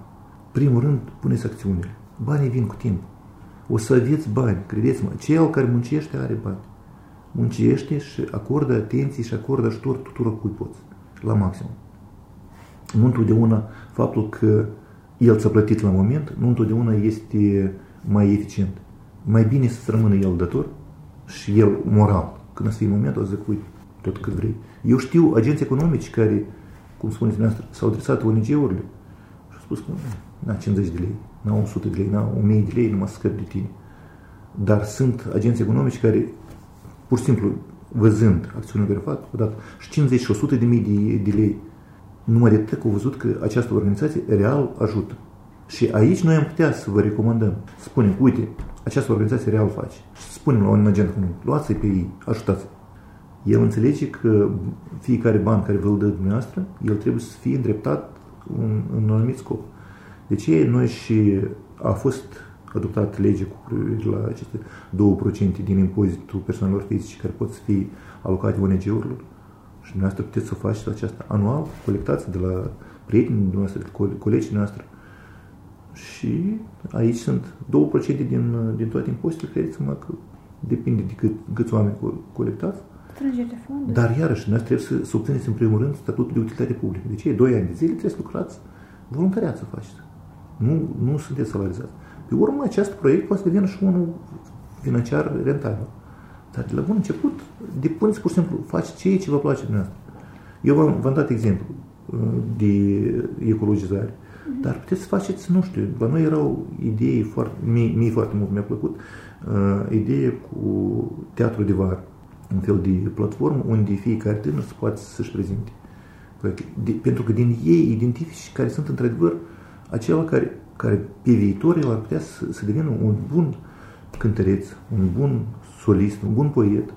Primul rând, puneți acțiunile. Banii vin cu timp. O să aveți bani, credeți-mă. Cel care muncește are bani. Muncește și acordă atenție și acordă ajutor tuturor cui poți, la maxim. Nu întotdeauna faptul că el ți-a plătit la moment, nu întotdeauna este mai eficient. Mai bine să rămână el dator și el moral. Când o să fie momentul, o să zic, uite, tot cât vrei. Eu știu agenți economici care, cum spuneți dumneavoastră, s-au adresat ONG-urile și au spus că na 50 de lei, na 100 de lei, na 1000 de lei, nu mă scăp de tine. Dar sunt agenți economici care, pur și simplu, văzând acțiunile care fac, au dat și 50 și 100 de mii de, de lei, numai de atât că au văzut că această organizație real ajută. Și aici noi am putea să vă recomandăm, să spunem, uite, această organizație real face. Și spunem la un agent comun, luați-i pe ei, ajutați el înțelege că fiecare ban care vă-l dă dumneavoastră, el trebuie să fie îndreptat în, în un anumit scop. Deci noi și a fost adoptat lege cu privire la aceste 2% din impozitul persoanelor fizice care pot să fie alocate ONG-urilor și dumneavoastră puteți să faceți aceasta anual, colectați de la prietenii dumneavoastră, de colegii noastre. Și aici sunt 2% din, din toate impozitele, credeți-mă că depinde de cât, câți oameni colectați, Strângere de fonduri. Dar iarăși, noi trebuie să, să obțineți în primul rând statutul de utilitate publică. Deci ei doi ani de zile trebuie să lucrați voluntariat să faceți. Nu, nu sunteți salarizați. Pe urmă, acest proiect poate să devină și unul financiar rentabil. Dar de la bun început, depuneți pur și simplu, faceți ceea ce vă place dumneavoastră. Eu v-am, v-am dat exemplu uh, de ecologizare. Mm-hmm. Dar puteți să faceți, nu știu, la noi erau idei foarte, mie, mie foarte mult mi-a plăcut, uh, idee cu teatru de vară un fel de platformă unde fiecare tânăr să poate să-și prezinte. De, pentru că din ei identifici care sunt într-adevăr acela care, care pe viitor el ar putea să, să devină un bun cântăreț, un bun solist, un bun poet,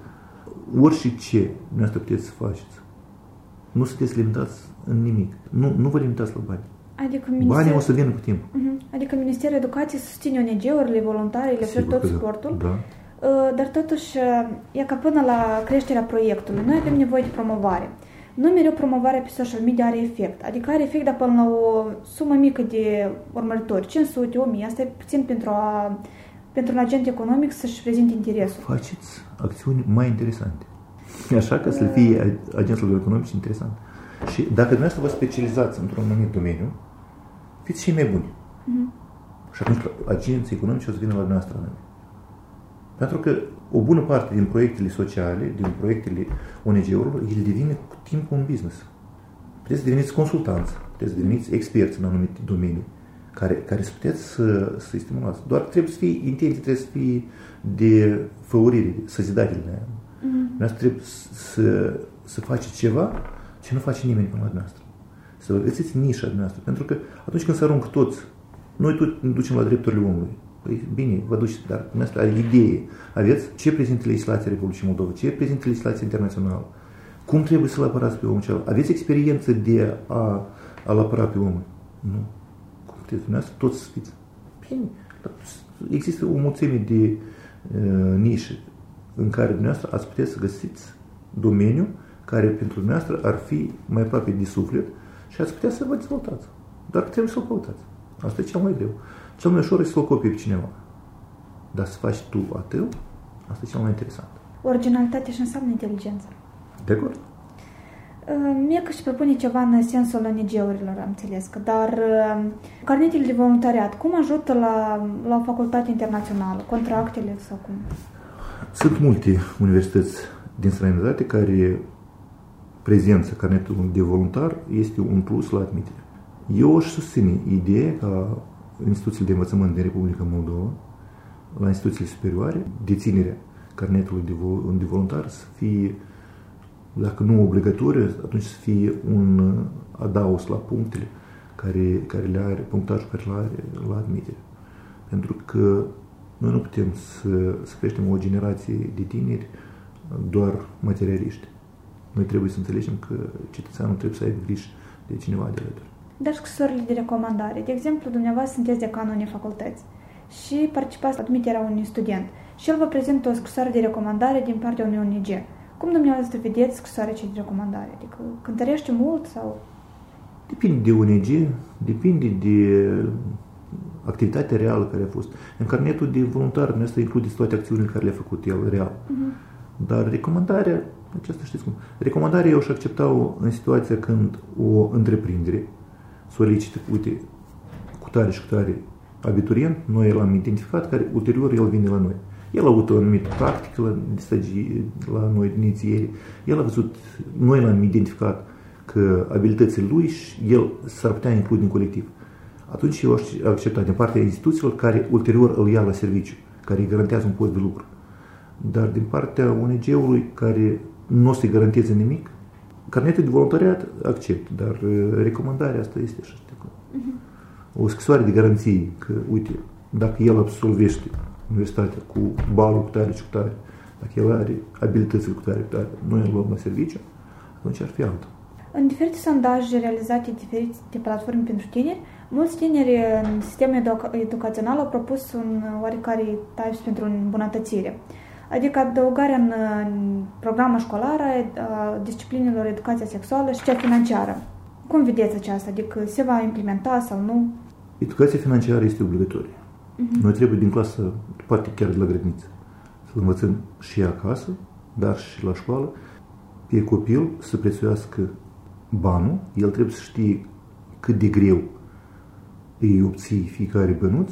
orice ce dumneavoastră puteți să faceți. Nu sunteți limitați în nimic. Nu, nu vă limitați la bani. Adică Minister... Banii o să vină cu timp. Uh-huh. Adică Ministerul Educației susține ONG-urile, voluntarii, le oferă tot da. suportul. Da. Uh, dar totuși, uh, e ca până la creșterea proiectului, noi avem nevoie de promovare. Nu mereu promovarea pe social media are efect, adică are efect, dar până la o sumă mică de urmăritori, 500, 1000, asta e puțin pentru, a, pentru un agent economic să-și prezinte interesul. Faceți acțiuni mai interesante. Așa că să fie agentul economic interesant. Și dacă dumneavoastră vă specializați într-un anumit domeniu, fiți și mai buni. Uh-huh. Și atunci agenții economici o să vină la dumneavoastră anume. Pentru că o bună parte din proiectele sociale, din proiectele ONG-urilor, el devine cu timpul un business. Puteți să deveniți consultanți, puteți să deveniți experți în anumite domenii care, care să puteți să, să-i stimulați. Doar trebuie să fie intenție, trebuie să fie de făurire, săzidatele. Mm-hmm. Noi trebuie să, să faceți ceva ce nu face nimeni până la dumneavoastră. Să vă găsiți nișa dumneavoastră. Pentru că atunci când se arunc toți, noi tot ne ducem la drepturile omului. Păi bine, vă duceți, dar dumneavoastră are idee. Aveți ce prezintă legislația Republicii Moldova, ce prezintă legislația internațională, cum trebuie să-l apărați pe omul acela. Aveți experiență de a, a-l apăra pe om? Nu. Cum puteți? Dumneavoastră toți să fiți. Bine, există o mulțime de uh, nișe în care dumneavoastră ați putea să găsiți domeniu care pentru dumneavoastră ar fi mai aproape de suflet și ați putea să vă dezvoltați. Dar trebuie să-l căutați. Asta e cel mai greu. Cel mai ușor este să-l copii pe cineva. Dar să faci tu atât, asta e cel mai interesant. Originalitate și înseamnă inteligență. De acord. Uh, mie că și propune ceva în sensul ONG-urilor, am înțeles că, dar uh, carnetele de voluntariat, cum ajută la, la o facultate internațională, contractele sau cum? Sunt multe universități din străinătate care prezența carnetului de voluntar este un plus la admitere. Eu aș susține ideea ca instituțiile de învățământ din Republica Moldova, la instituțiile superioare, deținerea carnetului de, de voluntar să fie, dacă nu obligatoriu, atunci să fie un adaos la punctele care, care le are, punctajul care le are la admitere. Pentru că noi nu putem să, să creștem o generație de tineri doar materialiști. Noi trebuie să înțelegem că cetățeanul trebuie să aibă grijă de cineva de alături dar scrisorile de recomandare. De exemplu, dumneavoastră sunteți decanul unei facultăți și participați la admiterea unui student. Și el vă prezintă o scrisoare de recomandare din partea unui ONG. Cum dumneavoastră vedeți scrisoarea de recomandare? Adică cântărește mult sau... Depinde de ONG, depinde de activitatea reală care a fost. În carnetul de voluntar nu este include toate acțiunile care le-a făcut el real. Uh-huh. Dar recomandarea, aceasta știți cum, recomandarea eu și accepta-o în situația când o întreprindere solicită, uite, cu tare și cu tare abiturient, noi l-am identificat, care ulterior el vine la noi. El a avut o anumită practică la, stagii, la noi inițiere, el a văzut, noi l-am identificat că abilitățile lui și el s-ar putea include în colectiv. Atunci eu aș accepta din partea instituțiilor care ulterior îl ia la serviciu, care îi garantează un post de lucru. Dar din partea ONG-ului care nu o să-i garanteze nimic, carnetul de voluntariat accept, dar uh, recomandarea asta este așa. Uh-huh. O scrisoare de garanție că, uite, dacă el absolvește universitatea cu balul cu tare și cu tare, dacă el are abilitățile cu tare cu tare, noi îl luăm la serviciu, atunci ar fi altă. În diferite sondaje realizate diferite platforme pentru tineri, mulți tineri în sistemul educa- educațional au propus un oarecare types pentru îmbunătățire. Adică adăugarea în, în programa școlară a disciplinelor educația sexuală și cea financiară. Cum vedeți aceasta? Adică se va implementa sau nu? Educația financiară este obligatorie. Uh-huh. Noi trebuie din clasă, poate chiar de la grădiniță, să învățăm și acasă, dar și la școală, pe copil să prețuiască banul, el trebuie să știe cât de greu îi obții fiecare bănuț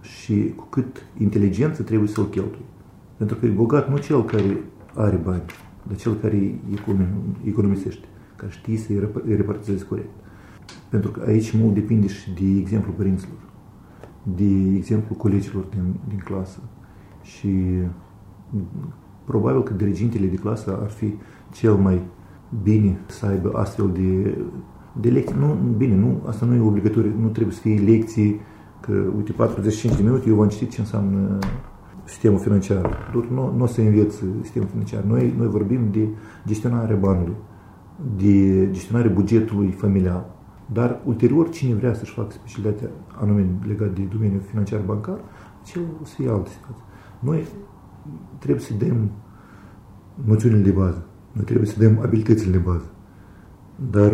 și cu cât inteligență trebuie să-l cheltui. Pentru că e bogat nu cel care are bani, dar cel care economisește, care știe să îi repartizeze corect. Pentru că aici mult depinde și de exemplu părinților, de exemplu colegilor din, din clasă. Și probabil că dirigintele de clasă ar fi cel mai bine să aibă astfel de, de lecții. Nu, bine, nu, asta nu e obligatoriu, nu trebuie să fie lecții că, uite, 45 de minute, eu v-am citit ce înseamnă sistemul financiar. Doar nu, nu o să înveți sistemul financiar. Noi, noi vorbim de gestionarea banului, de gestionarea bugetului familial. Dar ulterior, cine vrea să-și facă specialitatea anume legat de domeniul financiar bancar, cel o să fie altă situație. Noi trebuie să dăm noțiunile de bază. Noi trebuie să dăm abilitățile de bază. Dar,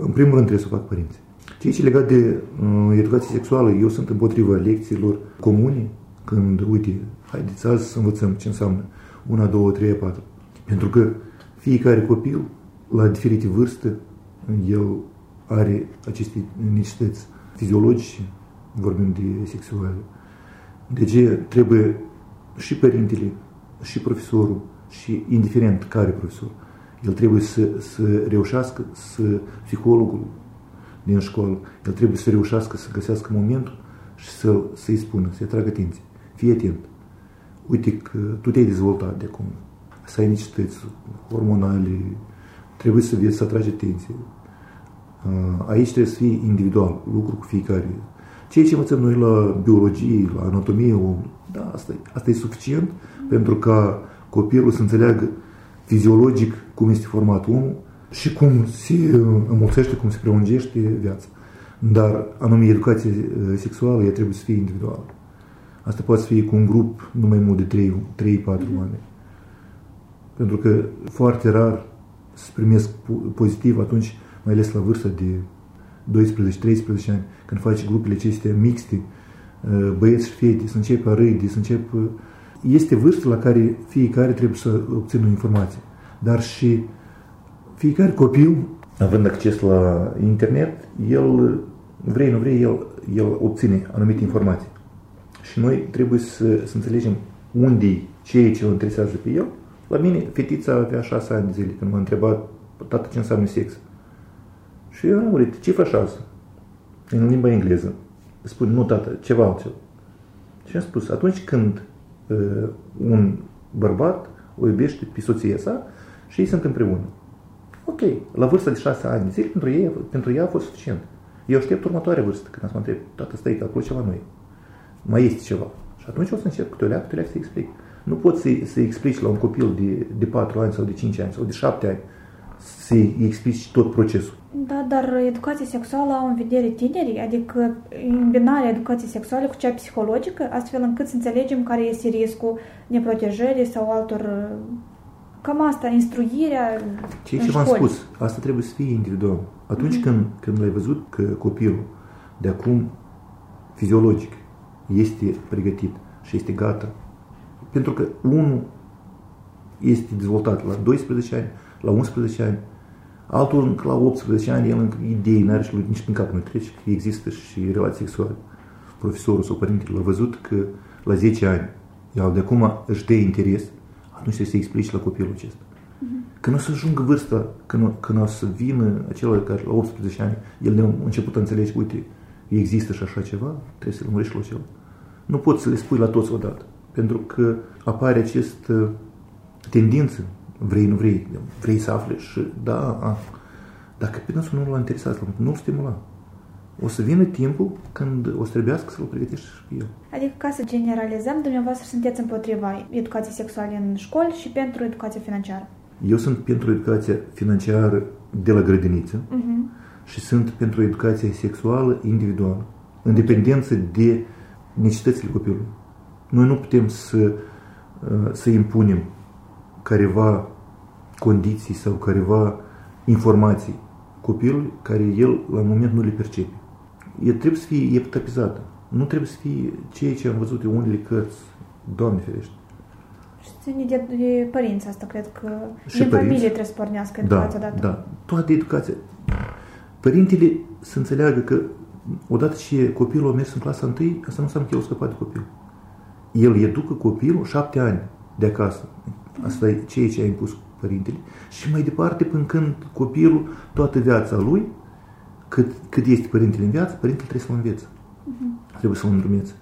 în primul rând, trebuie să fac părinții. Ceea ce legat de uh, educație sexuală, eu sunt împotriva lecțiilor comune, când, uite, haideți azi să învățăm ce înseamnă 1, 2, 3, 4. Pentru că fiecare copil, la diferite vârste, el are aceste necesități fiziologice, vorbim de sexuale. De ce trebuie și părintele, și profesorul, și indiferent care profesor, el trebuie să, să reușească să, psihologul din școală, el trebuie să reușească să găsească momentul și să, să-i spună, să-i atragă atenție. Fii atent. Uite că tu te-ai dezvoltat de acum. Să ai necesități hormonale, trebuie să vezi să atragi atenție. Aici trebuie să fie individual, lucru cu fiecare. Ceea ce învățăm noi la biologie, la anatomie omului, da, asta, asta e suficient pentru ca copilul să înțeleagă fiziologic cum este format omul și cum se înmulțește, cum se prelungește viața. Dar anume educație sexuală, ea trebuie să fie individuală. Asta poate să fie cu un grup nu mai mult de 3-4 oameni. Pentru că foarte rar se primesc pozitiv atunci, mai ales la vârsta de 12-13 ani, când faci grupele acestea mixte, băieți și fete, să începe a râde, să încep... Este vârsta la care fiecare trebuie să obțină informație. Dar și fiecare copil, având acces la internet, el, vrei, nu vrei, el, el obține anumite informații. Și noi trebuie să, să înțelegem unde ceea ce îl interesează pe el. La mine, fetița avea șase ani de zile când m-a întrebat, tată, ce înseamnă sex? Și eu am urit, ce faci asta? În limba engleză. Spune, nu, tată, ceva altceva. Și am spus, atunci când uh, un bărbat o iubește pe soția sa și ei sunt împreună. Ok, la vârsta de șase ani de zile, pentru ei, pentru ea a fost suficient. Eu aștept următoarea vârstă, când am să mă întreb, tată, stai, că acolo ceva nu e mai este ceva. Și atunci o să încerc câte o leac, câte o leac să explic. Nu poți să, să explici la un copil de, de 4 ani sau de 5 ani sau de 7 ani să-i explici tot procesul. Da, dar educația sexuală au în vedere tinerii, adică îmbinarea educației sexuale cu cea psihologică, astfel încât să înțelegem care este riscul neprotejării sau altor... Cam asta, instruirea Ce ce v-am spus, asta trebuie să fie individual. Atunci mm-hmm. când, când l-ai văzut că copilul de acum fiziologic este pregătit și este gata, pentru că unul este dezvoltat la 12 ani, la 11 ani, altul la 18 ani, el încă idei n-are și lui nici prin cap nu trece că există și relații sexuale. Profesorul sau părintele l-a văzut că la 10 ani el de acum își dă interes, atunci trebuie să explici la copilul acesta. Uh-huh. Când o să ajungă vârsta, când, când o să vină acela care la 18 ani, el a început să înțelege, uite, există și așa ceva, trebuie să-l mărești la cel. Nu poți să le spui la toți odată, pentru că apare acest tendință, vrei, nu vrei, vrei să afli și da, a, dacă pe dânsul nu l-a interesat, nu-l stimula. O să vină timpul când o să trebuiască să-l pregătești și pe el. Adică, ca să generalizăm, dumneavoastră sunteți împotriva educației sexuale în școli și pentru educația financiară. Eu sunt pentru educația financiară de la grădiniță uh-huh. și sunt pentru educația sexuală individuală, în dependență de necesitățile copilului. Noi nu putem să, uh, să impunem careva condiții sau careva informații copilului care el la moment nu le percepe. El trebuie să fie etapizată. Nu trebuie să fie ceea ce am văzut în unele cărți. Doamne ferește. Și ține de, de părinți asta, cred că și din părinți, familie trebuie să pornească da, educația da, dată. Da, toată educația. Părintele să înțeleagă că odată ce copilul a mers în clasa 1, asta nu înseamnă că el a scăpat de copil. El educă copilul șapte ani de acasă. Asta e ceea ce a impus părintele. Și mai departe, până când copilul, toată viața lui, cât, cât este părintele în viață, părintele trebuie să-l învețe. Uh-huh. Trebuie să-l îndrumețe.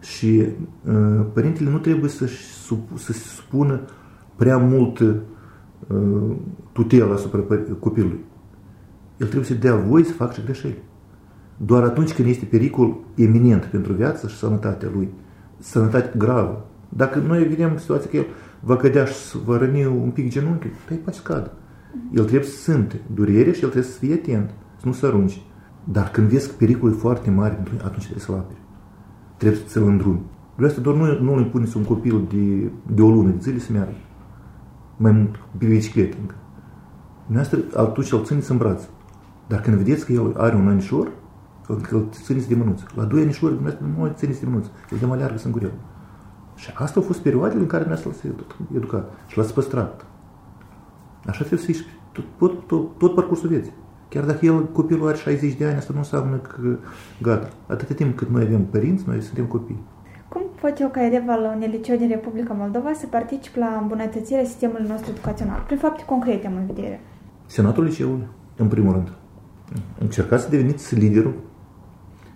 Și uh, părintele nu trebuie să, să se supună prea mult uh, tutelă asupra copilului. El trebuie să dea voie să facă și greșeli. Doar atunci când este pericol eminent pentru viață și sănătatea lui, sănătate gravă. Dacă noi vedem situația că el va cădea și va răni un pic genunchiul, tai poate să cadă. El trebuie să simte durere și el trebuie să fie atent, să nu se arunce. Dar când vezi că pericolul e foarte mare, atunci trebuie să-l aperi. Trebuie să-l îndrumi. Vreau doar nu, nu îl impuneți un copil de, de o lună, de zile să meargă. Mai mult, pe bicicletă încă. Dumneavoastră, atunci îl țineți în braț. Dar când vedeți că el are un anișor, îl țineți de mânuță. La doi anișori, dumneavoastră nu îl țineți de mânuță. El de mai leargă sângurel. Și asta au fost perioadele în care dumneavoastră s-a educat și l-ați păstrat. Așa trebuie să fie tot, tot, tot, tot parcursul vieții. Chiar dacă el, copilul are 60 de ani, asta nu înseamnă că gata. Atâta timp cât noi avem părinți, noi suntem copii. Cum pot eu, ca elev al unei liceu din Republica Moldova, să particip la îmbunătățirea sistemului nostru educațional? Prin fapte concrete am în vedere. Senatul liceului, în primul rând. Încercați să deveniți liderul,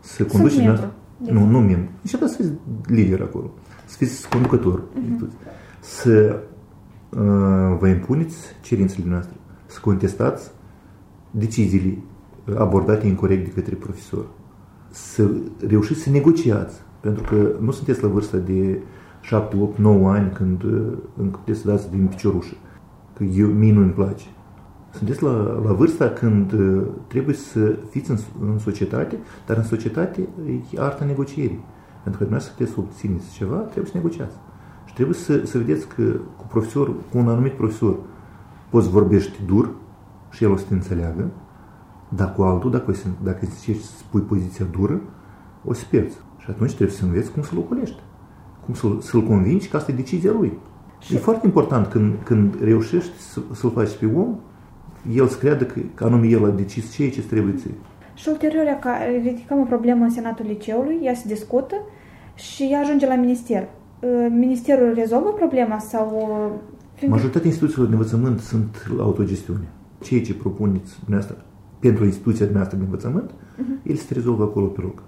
să conduceți... Nu, nu membru. Încercați să fiți lider acolo. Să fiți conducător, uh-huh. să uh, vă impuneți cerințele noastre, să contestați deciziile abordate incorrect de către profesor, să reușiți să negociați, pentru că nu sunteți la vârsta de 7, 8, 9 ani când uh, încă puteți să dați din piciorușă, că eu, mie nu-mi place. Sunteți la, la vârsta când uh, trebuie să fiți în, în societate, dar în societate e arta negocierii. Pentru că dumneavoastră trebuie să obțineți ceva, trebuie să negociați. Și trebuie să, să vedeți că cu profesor, cu un anumit profesor, poți vorbești dur și el o să te înțeleagă, dar cu altul, dacă, să, dacă încerci să spui poziția dură, o să pierzi. Și atunci trebuie să înveți cum să-l ocolești. Cum să-l, să-l convingi că asta e decizia lui. Și... E foarte important când, când reușești să, să-l faci pe om, el să creadă că, că anume el a decis ceea ce trebuie ție. Și ulterior, ridicăm o problemă în Senatul Liceului, ea se discută și ea ajunge la minister. Uh, ministerul rezolvă problema sau... Uh, Majoritatea instituțiilor de învățământ sunt la autogestiune. Ceea ce propuneți dumneavoastră pentru instituția dumneavoastră de învățământ, uh-huh. el se rezolvă acolo pe loc.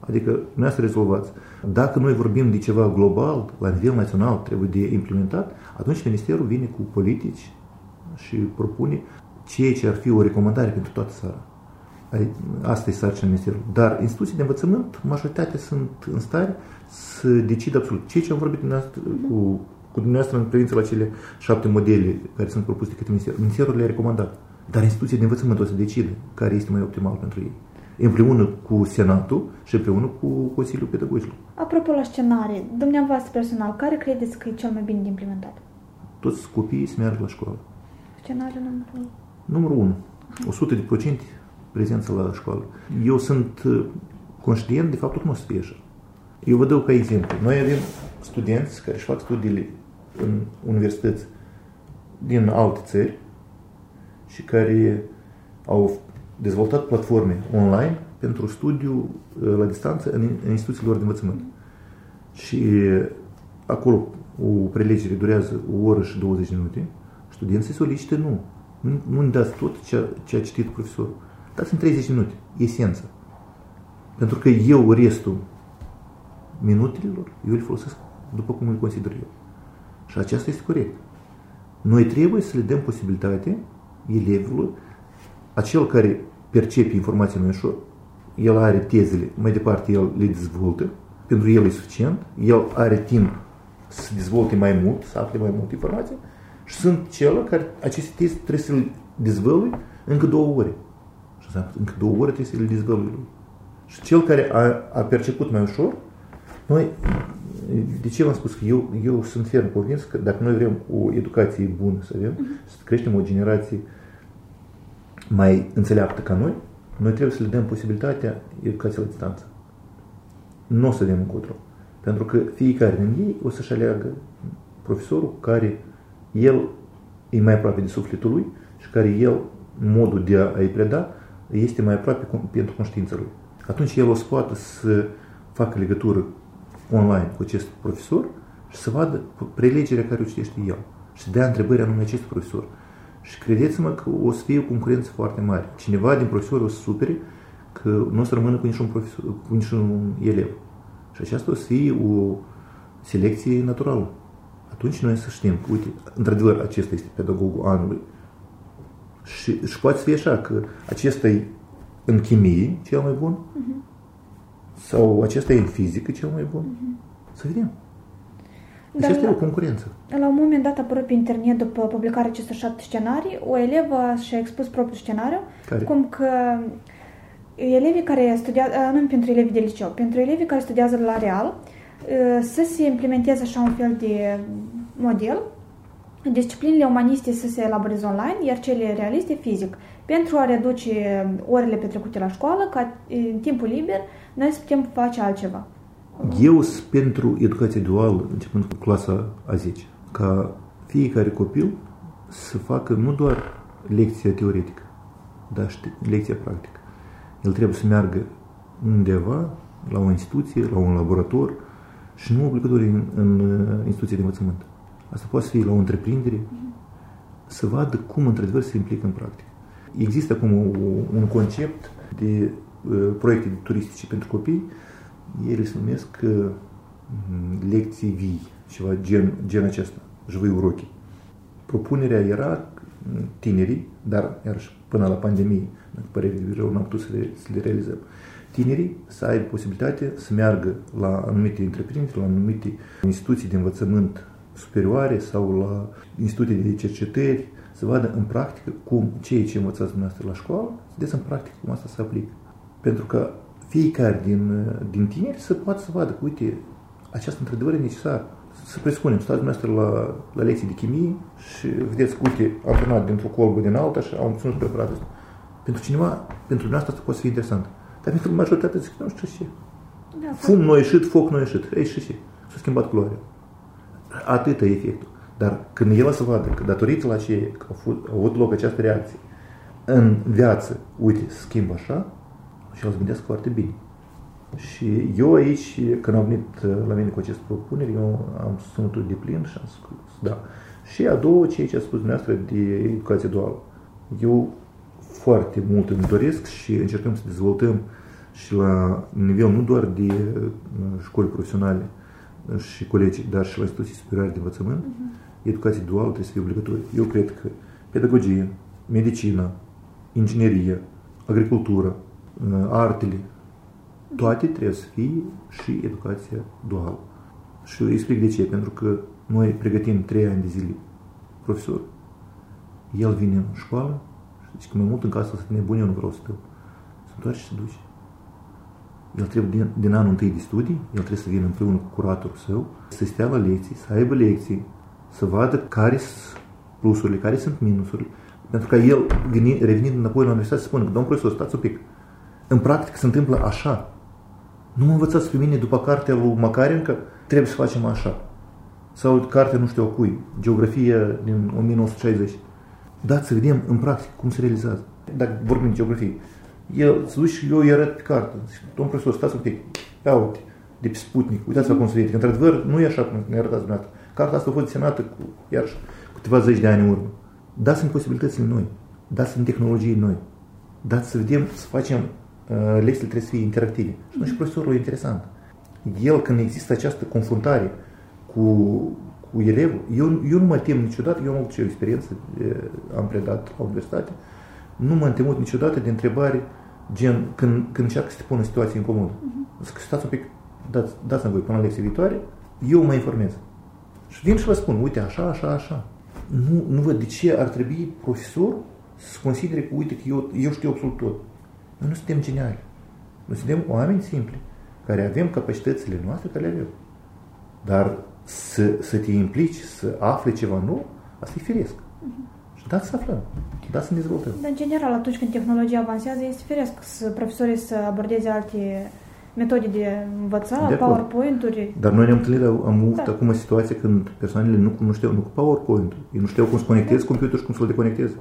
Adică dumneavoastră rezolvați. Dacă noi vorbim de ceva global, la nivel național, trebuie de implementat, atunci Ministerul vine cu politici și propune ceea ce ar fi o recomandare pentru toată țara. Asta e sarcina Ministerului. Dar instituții de învățământ, majoritatea sunt în stare să decidă absolut ceea ce am vorbit cu, cu dumneavoastră în privință la cele șapte modele care sunt propuse de către Ministerul. Ministerul le-a recomandat. Dar instituția de învățământ o să decide care este mai optimal pentru ei. Împreună cu Senatul și împreună cu Consiliul Pedagogilor. Apropo la scenarii, dumneavoastră personal, care credeți că e cel mai bine de implementat? Toți copiii să meargă la școală. Scenariul numărul Numărul 1. 100 de procente prezență la școală. Eu sunt uh, conștient de faptul că nu o să fie așa. Eu vă dau ca exemplu. Noi avem studenți care își fac studiile în universități din alte țări și care au dezvoltat platforme online pentru studiu uh, la distanță în, în instituțiile lor de învățământ. Și uh, acolo o prelegere durează o oră și 20 de minute, studenții solicită nu. Nu, nu dați tot ce a, ce a citit profesorul. Dați-mi 30 minute, esența. Pentru că eu restul minutelor, eu le folosesc după cum îl consider eu. Și aceasta este corect. Noi trebuie să le dăm posibilitate elevilor, acel care percepe informația mai ușor, el are tezele, mai departe el le dezvoltă, pentru el e suficient, el are timp să dezvolte mai mult, să afle mai mult informație și sunt cele care aceste teze trebuie să le dezvălui încă două ore. Și încă două ore trebuie să le dezvălui lui. Și cel care a, a perceput mai ușor, noi, de ce v-am spus că eu, eu sunt ferm convins că dacă noi vrem o educație bună să avem, uh-huh. să creștem o generație mai înțeleaptă ca noi, noi trebuie să le dăm posibilitatea educației la distanță. Nu o să dăm încotro. Pentru că fiecare din ei o să-și aleagă profesorul care el e mai aproape de sufletul lui și care el, modul de a-i preda, este mai aproape pentru conștiința lui. Atunci el o să poată să facă legătură online cu acest profesor și să vadă prelegerea care o citește el și să dea întrebări anume acest profesor. Și credeți-mă că o să fie o concurență foarte mare. Cineva din profesori o să supere că nu o să rămână cu niciun, profesor, cu niciun elev. Și aceasta o să fie o selecție naturală. Atunci noi să știm că, uite, într-adevăr, acesta este pedagogul anului. Și, și poate să fie așa, că acesta e în chimie cel mai bun, uh-huh. sau acesta e în fizică cel mai bun. Uh-huh. Să vedem. Dar Aceasta la, e o concurență. La un moment dat a apărut pe internet, după publicarea acestor șapte scenarii, o elevă și-a expus propriul scenariu, care? cum că elevii care studiază, nu pentru elevii de liceu, pentru elevii care studiază la Real, să se implementeze așa un fel de model, disciplinele umaniste să se elaboreze online, iar cele realiste fizic, pentru a reduce orele petrecute la școală, ca în timpul liber noi să putem face altceva. Eu sunt pentru educație duală, începând cu clasa a 10, ca fiecare copil să facă nu doar lecția teoretică, dar și lecția practică. El trebuie să meargă undeva, la o instituție, la un laborator și nu obligatoriu în, în instituție de învățământ. Asta poate fi la o întreprindere, să vadă cum într-adevăr se implică în practică. Există acum un concept de uh, proiecte turistice pentru copii ele se numesc uh, lecții vii, ceva gen, gen acesta, живые urochi. Propunerea era tinerii, dar iarăși până la pandemie, dacă părere de rău, n-am putut să le, să le realizăm. Tinerii să aibă posibilitatea să meargă la anumite întreprinderi, la anumite instituții de învățământ superioare sau la instituții de cercetări, să vadă în practică cum ceea ce învățați dumneavoastră la școală, să vedeți în practică cum asta se aplică. Pentru că fiecare din, din tineri să poată să vadă că, uite, această într-adevăr e necesar. Să presupunem, stați dumneavoastră la, la lecții de chimie și vedeți că, uite, am turnat dintr-o colbă din alta și am obținut preparatul ăsta. Pentru cineva, pentru dumneavoastră asta poate să fie interesant. Dar pentru majoritatea zic, nu știu ce. Da, Fum nu a ieșit, foc nu a ieșit. Ei, și ce? S-a schimbat culoarea. Atât e efectul. Dar când el să vadă că datorită la ce că a avut loc această reacție în viață, uite, se schimbă așa, și el să gândesc foarte bine. Și eu aici, când am venit uh, la mine cu aceste propuneri, eu am susținut de plin și am spus, da. Și a doua, ceea ce a spus dumneavoastră de educație duală. Eu foarte mult îmi doresc și încercăm să dezvoltăm și la nivel nu doar de uh, școli profesionale și colegi, dar și la instituții superioare de învățământ, uh-huh. educație duală trebuie să fie obligatorie. Eu cred că pedagogie, medicină, inginerie, agricultură, artele, toate trebuie să fie și educația duală. Și îi explic de ce. Pentru că noi pregătim trei ani de zile profesor. El vine în școală Deci că mai mult în casă să te nebuni, eu nu vreau să te Să întoarci și să duci. El trebuie din, din anul întâi de studii, el trebuie să vină împreună cu curatorul său, să stea la lecții, să aibă lecții, să vadă care sunt plusurile, care sunt minusurile. Pentru că el, revenind înapoi la universitate, să spună, domnul profesor, stați un pic. În practică se întâmplă așa. Nu mă învățați pe mine după cartea lui Macarin că trebuie să facem așa. Sau cartea nu știu a cui, geografia din 1960. Dați să vedem în practică cum se realizează. Dacă vorbim de geografie, el se duce și eu îi arăt pe carte. Domnul profesor, stați un pic, ia uite, de pe Sputnik, uitați-vă cum se vede. Că într-adevăr nu e așa cum ne arătați dumneavoastră. Cartea asta a fost desenată cu, iarăși, câteva zeci de ani în urmă. Dați-mi posibilitățile noi, dați-mi tehnologii noi, dați să vedem, să facem, uh, lecțiile trebuie să fie interactive. Și atunci profesorul e interesant. El, când există această confruntare cu, cu elevul, eu, eu nu mă tem niciodată, eu am avut și o experiență, am predat la universitate, nu m-am temut niciodată de întrebare gen, când, când încearcă să te pună în situație incomodă. Uh-huh. Zic, stați un pic, dați, dați-mi voi până la lecție viitoare, eu mă informez. Și vin și vă spun, uite, așa, așa, așa. Nu, nu văd de ce ar trebui profesor să considere că, uite, că eu, eu știu absolut tot. Noi nu suntem geniali. Noi suntem oameni simpli, care avem capacitățile noastre, care le avem. Dar să, să te implici, să afli ceva nou, asta e firesc. Uh-huh. Dați să aflăm, dați să ne dezvoltăm. Dar, în general, atunci când tehnologia avansează, este firesc să profesorii să abordeze alte metode de învățat, de PowerPoint-uri. Dar noi ne-am întâlnit, am avut da. acum o situație când persoanele nu, nu știau, nu cu PowerPoint, ei nu știau cum să conecteze da. computer și cum să-l deconecteze.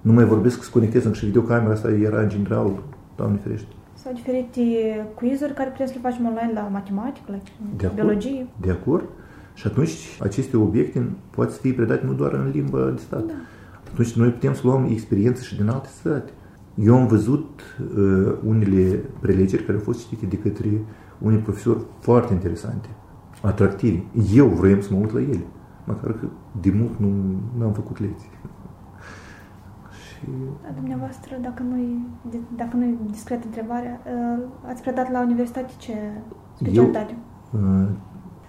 Nu mai vorbesc că să conecteze, și videocamera asta era în general, Doamne ferește. Sau diferite quizuri care trebuie să le facem online la matematică, la de biologie. Acord, de acord. Și atunci aceste obiecte poate să fie predate nu doar în limba de stat. Da atunci noi putem să luăm experiențe și din alte state. Eu am văzut uh, unele prelegeri care au fost citite de către unii profesori foarte interesante, atractivi. Eu vreau să mă uit la ele, măcar că de mult nu am făcut lecții. Și... A dumneavoastră, dacă nu-i, dacă nu discretă întrebarea, uh, ați predat la universitate ce specialitate? Eu, uh,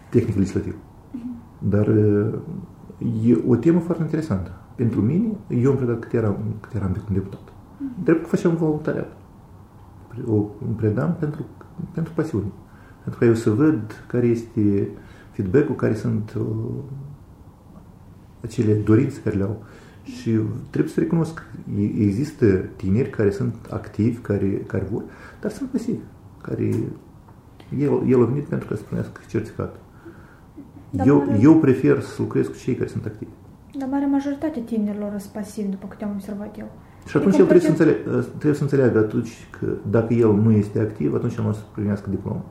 tehnic legislativ. Uh-huh. Dar uh, e o temă foarte interesantă pentru mine, eu am predat cât eram, cât eram de deputat. Mm-hmm. Drept că făceam voluntariat. O îmi predam pentru, pentru pasiune. Pentru că eu să văd care este feedback-ul, care sunt uh, acele dorințe care le au. Și trebuie să recunosc, există tineri care sunt activi, care, care vor, dar sunt pasivi, care el, el a venit pentru că să primească certificat. Eu, eu prefer să lucrez cu cei care sunt activi. Dar mare majoritate tinerilor sunt pasivi, după câte am observat eu. Și atunci el trebuie, să înțeleagă, trebuie să înțeleagă atunci că dacă el nu este activ, atunci el nu o să primească diplomă.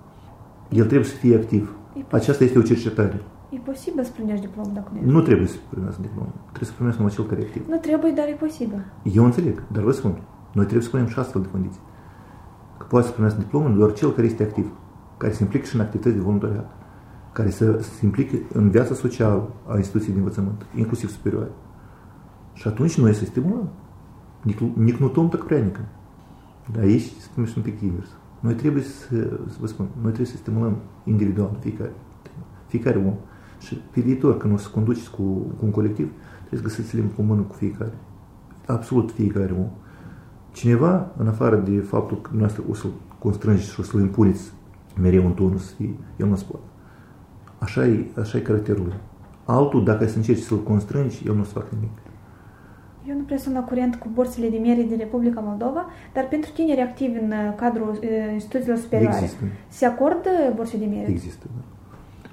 El trebuie să fie activ. Aceasta este o cercetare. E posibil să primești diplomă dacă nu ești. Nu trebuie să primească diplomă. Trebuie să primească numai cel care e activ. Nu trebuie, dar e posibil. Eu înțeleg, dar vă spun. Noi trebuie să punem și astfel de condiții. Că poate să primească diplomă doar cel care este activ, care se implică și în activități de voluntariat care să se implice în viața socială a instituției de învățământ, inclusiv superioare. Și atunci noi să stimulăm. Не кнутом, так пряником. Dar aici spune un pic invers. Noi trebuie să, să vă spun, noi trebuie să stimulăm individual fiecare, fiecare om. Și pe viitor, când o să conduceți cu, cu un colectiv, trebuie să găsiți limba comună cu fiecare. Absolut fiecare om. Cineva, în afară de faptul că dumneavoastră o să-l constrângeți și o să-l impuneți mereu în tonul să fie, el nu se poate. Așa e, așa e caracterul lui. Altul, dacă să încerci să-l constrângi, el nu o să facă nimic. Eu nu prea sunt la curent cu bursele de merit din Republica Moldova, dar pentru tineri activi în uh, cadrul uh, instituțiilor superioare, Există. se acordă burse de merit? Există, da.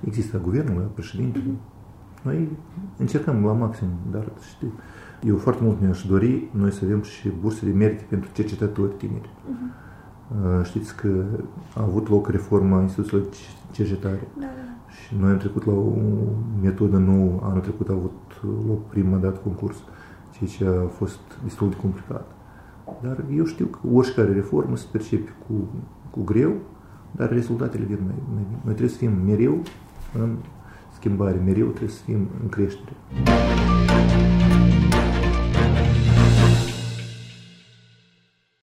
Există guvernul, președintele. Uh-huh. Noi încercăm la maxim, dar știi, eu foarte mult mi-aș dori noi să avem și burse de merit pentru cercetători tineri. Uh-huh. Știți că a avut loc reforma instituțiilor de cercetare. Da, da. Și noi am trecut la o metodă nouă. Anul trecut a avut loc prima dată concurs, ceea ce a fost destul de complicat. Dar eu știu că oricare reformă se percepe cu, cu greu, dar rezultatele vin mai, mai bine. Noi trebuie să fim mereu în schimbare, mereu trebuie să fim în creștere.